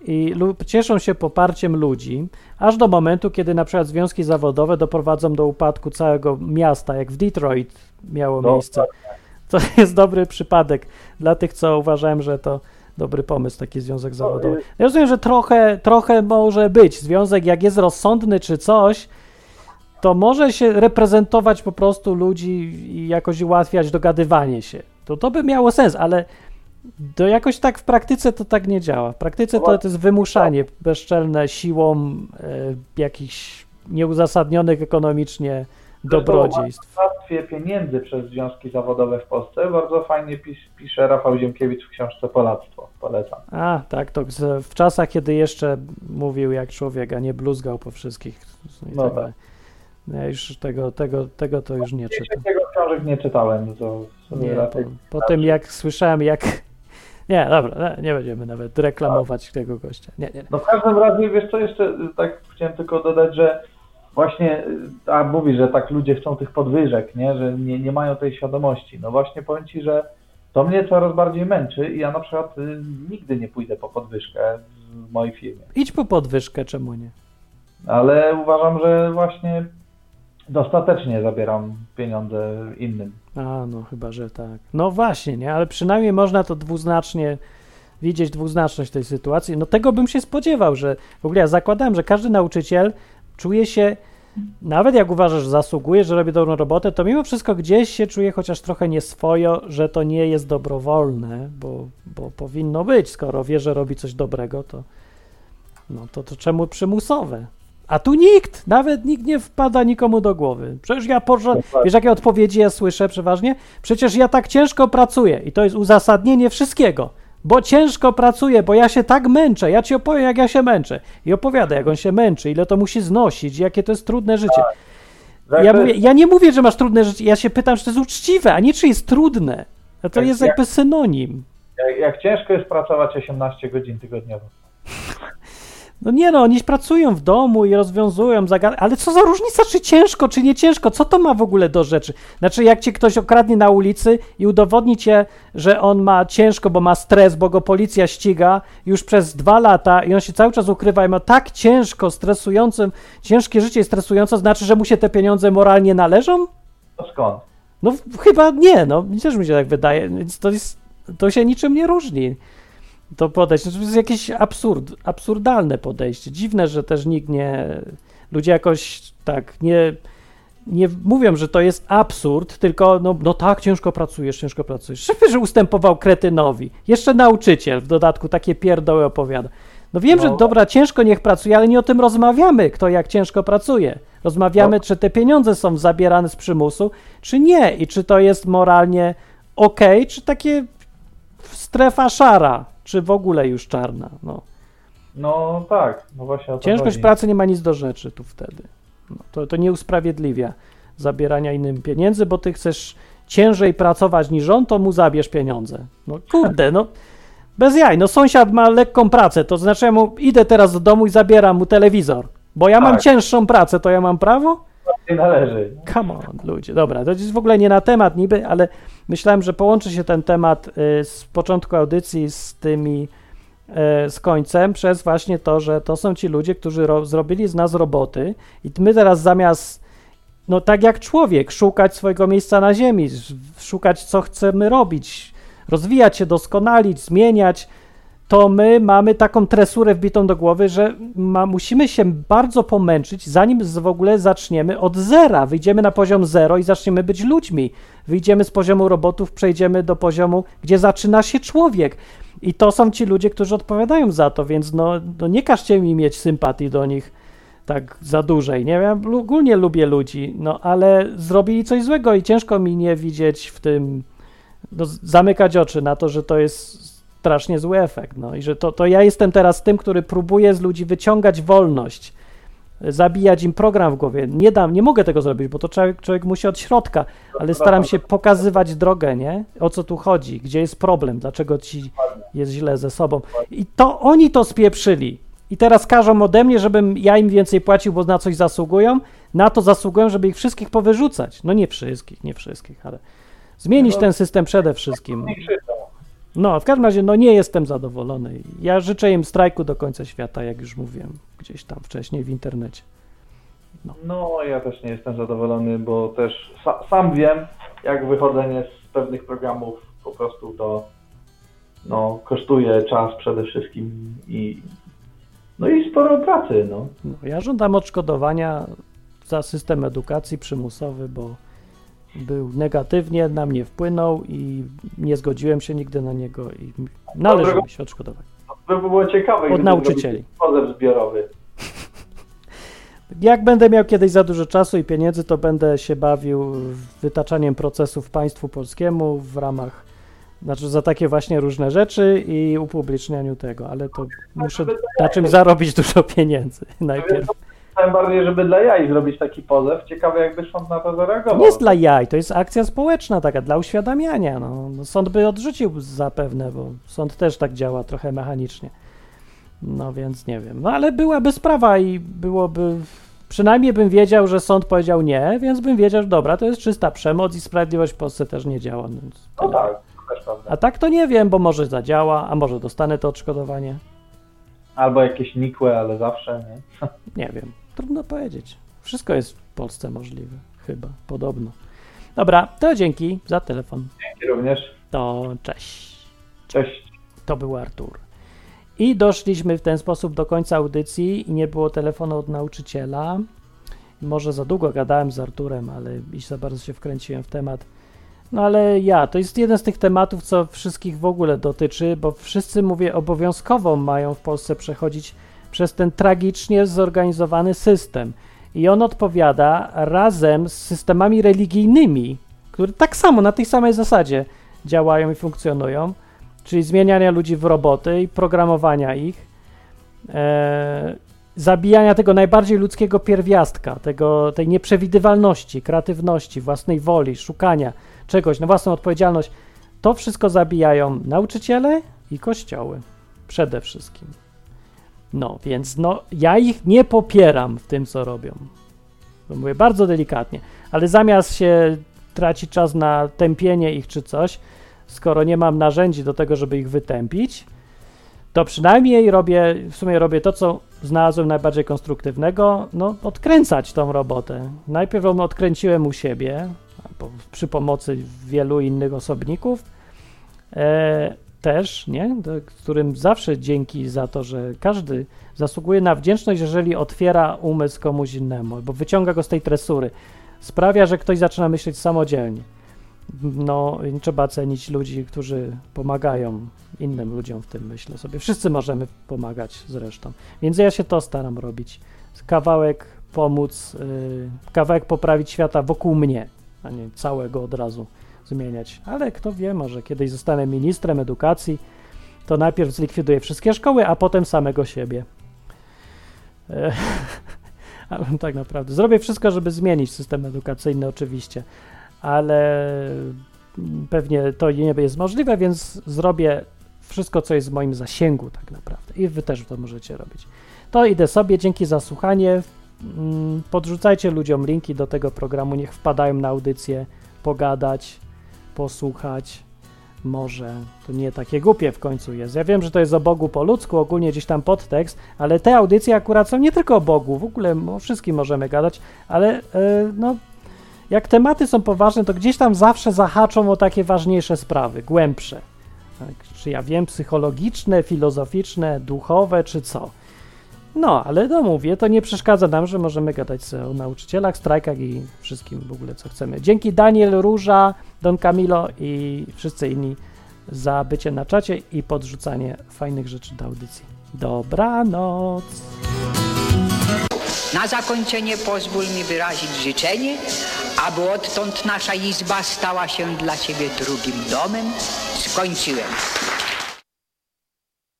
I cieszą się poparciem ludzi, aż do momentu, kiedy na przykład związki zawodowe doprowadzą do upadku całego miasta, jak w Detroit miało No, miejsce. To jest dobry przypadek dla tych, co uważałem, że to dobry pomysł, taki związek zawodowy. y- Ja rozumiem, że trochę, trochę może być związek, jak jest rozsądny czy coś, to może się reprezentować po prostu ludzi i jakoś ułatwiać dogadywanie się. To to by miało sens, ale to jakoś tak w praktyce to tak nie działa. W praktyce to, to jest wymuszanie bezczelne siłą e, jakichś nieuzasadnionych ekonomicznie dobrodziejstw. Warstwie pieniędzy przez związki zawodowe w Polsce bardzo fajnie pis, pisze Rafał Ziemkiewicz w książce Polactwo. Polecam. A, tak, to w czasach, kiedy jeszcze mówił jak człowiek, a nie bluzgał po wszystkich. I No tak tak. Ja już tego, tego, tego to już nie czytam. Tego książek nie czytałem. To Nie, po, po tym jak słyszałem, jak. Nie, dobra, nie, nie będziemy nawet reklamować tego gościa. Nie, nie. nie. No w każdym razie, wiesz co, jeszcze tak chciałem tylko dodać, że właśnie, a mówi, że tak ludzie chcą tych podwyżek, nie, że nie, nie mają tej świadomości. No właśnie powiem Ci, że to mnie coraz bardziej męczy i ja na przykład y, nigdy nie pójdę po podwyżkę w mojej firmie. Idź po podwyżkę, czemu nie? Ale uważam, że właśnie dostatecznie zabieram pieniądze innym. A, no chyba, że tak. No właśnie, nie, ale przynajmniej można to dwuznacznie widzieć dwuznaczność tej sytuacji. No tego bym się spodziewał, że w ogóle ja zakładałem, że każdy nauczyciel czuje się, nawet jak uważasz, że zasługuje, że robi dobrą robotę, to mimo wszystko gdzieś się czuje chociaż trochę nieswojo, że to nie jest dobrowolne, bo, bo powinno być, skoro wie, że robi coś dobrego, to no to, to czemu przymusowe? A tu nikt, nawet nikt nie wpada nikomu do głowy. Przecież ja porząd... Wiesz, jakie odpowiedzi ja słyszę przeważnie? Przecież ja tak ciężko pracuję i to jest uzasadnienie wszystkiego. Bo ciężko pracuję, bo ja się tak męczę. Ja ci opowiem, jak ja się męczę. I opowiada, jak on się męczy, ile to musi znosić, jakie to jest trudne życie. Tak, Ja, to mówię, ja nie mówię, że masz trudne życie, ja się pytam, czy to jest uczciwe, a nie czy jest trudne. A to Tak, jest ja- jakby synonim. jak, jak ciężko jest pracować 18 godzin tygodniowo. No nie no, oni pracują w domu i rozwiązują zagadki, ale co za różnica, czy ciężko, czy nie ciężko, co to ma w ogóle do rzeczy? Znaczy, jak cię ktoś okradnie na ulicy i udowodni cię, że on ma ciężko, bo ma stres, bo go policja ściga już przez dwa lata i on się cały czas ukrywa i ma tak ciężko, stresującym, ciężkie życie jest stresujące, znaczy, że mu się te pieniądze moralnie należą? To skąd? No chyba nie, no też mi się tak wydaje, więc to jest, to się niczym nie różni. To podejście, to jest jakieś absurd, absurdalne podejście. Dziwne, że też nikt nie, ludzie jakoś tak nie, nie mówią, że to jest absurd, tylko no, no tak, ciężko pracujesz, ciężko pracujesz. Szefie, że ustępował kretynowi. Jeszcze nauczyciel w dodatku takie pierdoły opowiada. No wiem, że No. dobra, ciężko niech pracuje, ale nie o tym rozmawiamy, kto jak ciężko pracuje. Rozmawiamy, czy te pieniądze są zabierane z przymusu, czy nie i czy to jest moralnie ok, czy takie strefa szara, czy w ogóle już czarna. No. No tak, no właśnie Ciężkość chodzi. pracy nie ma nic do rzeczy tu wtedy. No, to, to nie usprawiedliwia zabierania innym pieniędzy, bo ty chcesz ciężej pracować niż on, to mu zabierz pieniądze. No kurde, no bez jaj. No sąsiad ma lekką pracę, to znaczy ja mu idę teraz do domu i zabieram mu telewizor, bo ja mam Tak. cięższą pracę, to ja mam prawo? Nie należy. Come on, ludzie. Dobra, to jest w ogóle nie na temat niby, ale myślałem, że połączy się ten temat y, z początku audycji z tymi, y, z końcem, przez właśnie to, że to są ci ludzie, którzy ro, zrobili z nas roboty i my teraz zamiast no tak jak człowiek, szukać swojego miejsca na ziemi, szukać co chcemy robić, rozwijać się, doskonalić, zmieniać, to my mamy taką tresurę wbitą do głowy, że ma, musimy się bardzo pomęczyć, zanim w ogóle zaczniemy od zera. Wyjdziemy na poziom zero i zaczniemy być ludźmi. Wyjdziemy z poziomu robotów, przejdziemy do poziomu, gdzie zaczyna się człowiek. I to są ci ludzie, którzy odpowiadają za to, więc no, no nie każcie mi mieć sympatii do nich tak za dużej. Nie ja ogólnie lubię ludzi, no ale zrobili coś złego i ciężko mi nie widzieć w tym, no, zamykać oczy na to, że to jest strasznie zły efekt. No i że to, to ja jestem teraz tym, który próbuje z ludzi wyciągać wolność, zabijać im program w głowie. Nie dam, nie mogę tego zrobić, bo to człowiek, człowiek musi od środka, ale staram się pokazywać drogę, nie? O co tu chodzi, gdzie jest problem, dlaczego ci jest źle ze sobą. I to oni to spieprzyli. I teraz każą ode mnie, żebym ja im więcej płacił, bo na coś zasługują. Na to zasługują, żeby ich wszystkich powyrzucać. No nie wszystkich, nie wszystkich, ale zmienić no, ten system przede wszystkim. No, w każdym razie, no nie jestem zadowolony. Ja życzę im strajku do końca świata, jak już mówiłem gdzieś tam wcześniej w internecie. No, no ja też nie jestem zadowolony, bo też sa, sam wiem, jak wychodzenie z pewnych programów po prostu to no, kosztuje czas przede wszystkim i no i sporo pracy, no. no ja żądam odszkodowania za system edukacji przymusowy, bo był negatywnie, na mnie wpłynął i nie zgodziłem się nigdy na niego i należy mi się odszkodować. To by było ciekawe. Od nauczycieli. Pozew zbiorowy. Jak będę miał kiedyś za dużo czasu i pieniędzy, to będę się bawił wytaczaniem procesów państwu polskiemu w ramach, znaczy za takie właśnie różne rzeczy i upublicznianiu tego, ale to muszę na czymś zarobić dużo pieniędzy najpierw. Tym bardziej, żeby dla jaj zrobić taki pozew. Ciekawe, jakby sąd na to zareagował. Nie jest dla jaj, to jest akcja społeczna taka, dla uświadamiania. No. no. Sąd by odrzucił zapewne, bo sąd też tak działa trochę mechanicznie. No więc nie wiem. No ale byłaby sprawa i byłoby... Przynajmniej bym wiedział, że sąd powiedział nie, więc bym wiedział, że dobra, to jest czysta przemoc i sprawiedliwość w Polsce też nie działa. Więc no tak, to też prawda. A tak to nie wiem, bo może zadziała, a może dostanę to odszkodowanie. Albo jakieś nikłe, ale zawsze, nie? Nie wiem. Trudno powiedzieć. Wszystko jest w Polsce możliwe. Chyba, podobno. Dobra, to dzięki za telefon. Dzięki również. To cześć. Cześć. To był Artur. I doszliśmy w ten sposób do końca audycji i nie było telefonu od nauczyciela. Może za długo gadałem z Arturem, ale i za bardzo się wkręciłem w temat. No ale ja, to jest jeden z tych tematów, co wszystkich w ogóle dotyczy, bo wszyscy, mówię, obowiązkowo mają w Polsce przechodzić przez ten tragicznie zorganizowany system. I on odpowiada razem z systemami religijnymi, które tak samo, na tej samej zasadzie działają i funkcjonują, czyli zmieniania ludzi w roboty i programowania ich, e, zabijania tego najbardziej ludzkiego pierwiastka, tego, tej nieprzewidywalności, kreatywności, własnej woli, szukania czegoś na własną odpowiedzialność. To wszystko zabijają nauczyciele i kościoły przede wszystkim. No, więc no, ja ich nie popieram w tym, co robią. Mówię bardzo delikatnie, ale zamiast się tracić czas na tępienie ich czy coś, skoro nie mam narzędzi do tego, żeby ich wytępić, to przynajmniej robię, w sumie robię to, co znalazłem najbardziej konstruktywnego, no odkręcać tą robotę. Najpierw ją odkręciłem u siebie, przy pomocy wielu innych osobników, e, też, nie? którym zawsze dzięki za to, że każdy zasługuje na wdzięczność, jeżeli otwiera umysł komuś innemu, bo wyciąga go z tej tresury. Sprawia, że ktoś zaczyna myśleć samodzielnie. No, trzeba cenić ludzi, którzy pomagają innym ludziom w tym, myślę sobie. Wszyscy możemy pomagać zresztą. Więc ja się to staram robić. Kawałek pomóc, yy, kawałek poprawić świata wokół mnie, a nie całego od razu zmieniać. Ale kto wie, może kiedyś zostanę ministrem edukacji, to najpierw zlikwiduję wszystkie szkoły, a potem samego siebie. E, tak naprawdę. Zrobię wszystko, żeby zmienić system edukacyjny, oczywiście, ale pewnie to nie jest możliwe, więc zrobię wszystko, co jest w moim zasięgu, tak naprawdę. I wy też to możecie robić. To idę sobie, dzięki za słuchanie. Mm, podrzucajcie ludziom linki do tego programu, niech wpadają na audycję, pogadać posłuchać. Może to nie takie głupie w końcu jest. Ja wiem, że to jest o Bogu po ludzku, ogólnie gdzieś tam podtekst, ale te audycje akurat są nie tylko o Bogu, w ogóle o wszystkim możemy gadać, ale yy, no jak tematy są poważne, to gdzieś tam zawsze zahaczą o takie ważniejsze sprawy, głębsze. Tak, czy ja wiem, psychologiczne, filozoficzne, duchowe, czy co. No, ale no mówię, to nie przeszkadza nam, że możemy gadać sobie o nauczycielach, strajkach i wszystkim w ogóle, co chcemy. Dzięki Daniel, Róża, Don Camilo i wszyscy inni za bycie na czacie i podrzucanie fajnych rzeczy do audycji. Dobranoc. Na zakończenie pozwól mi wyrazić życzenie, aby odtąd nasza izba stała się dla Ciebie drugim domem. Skończyłem.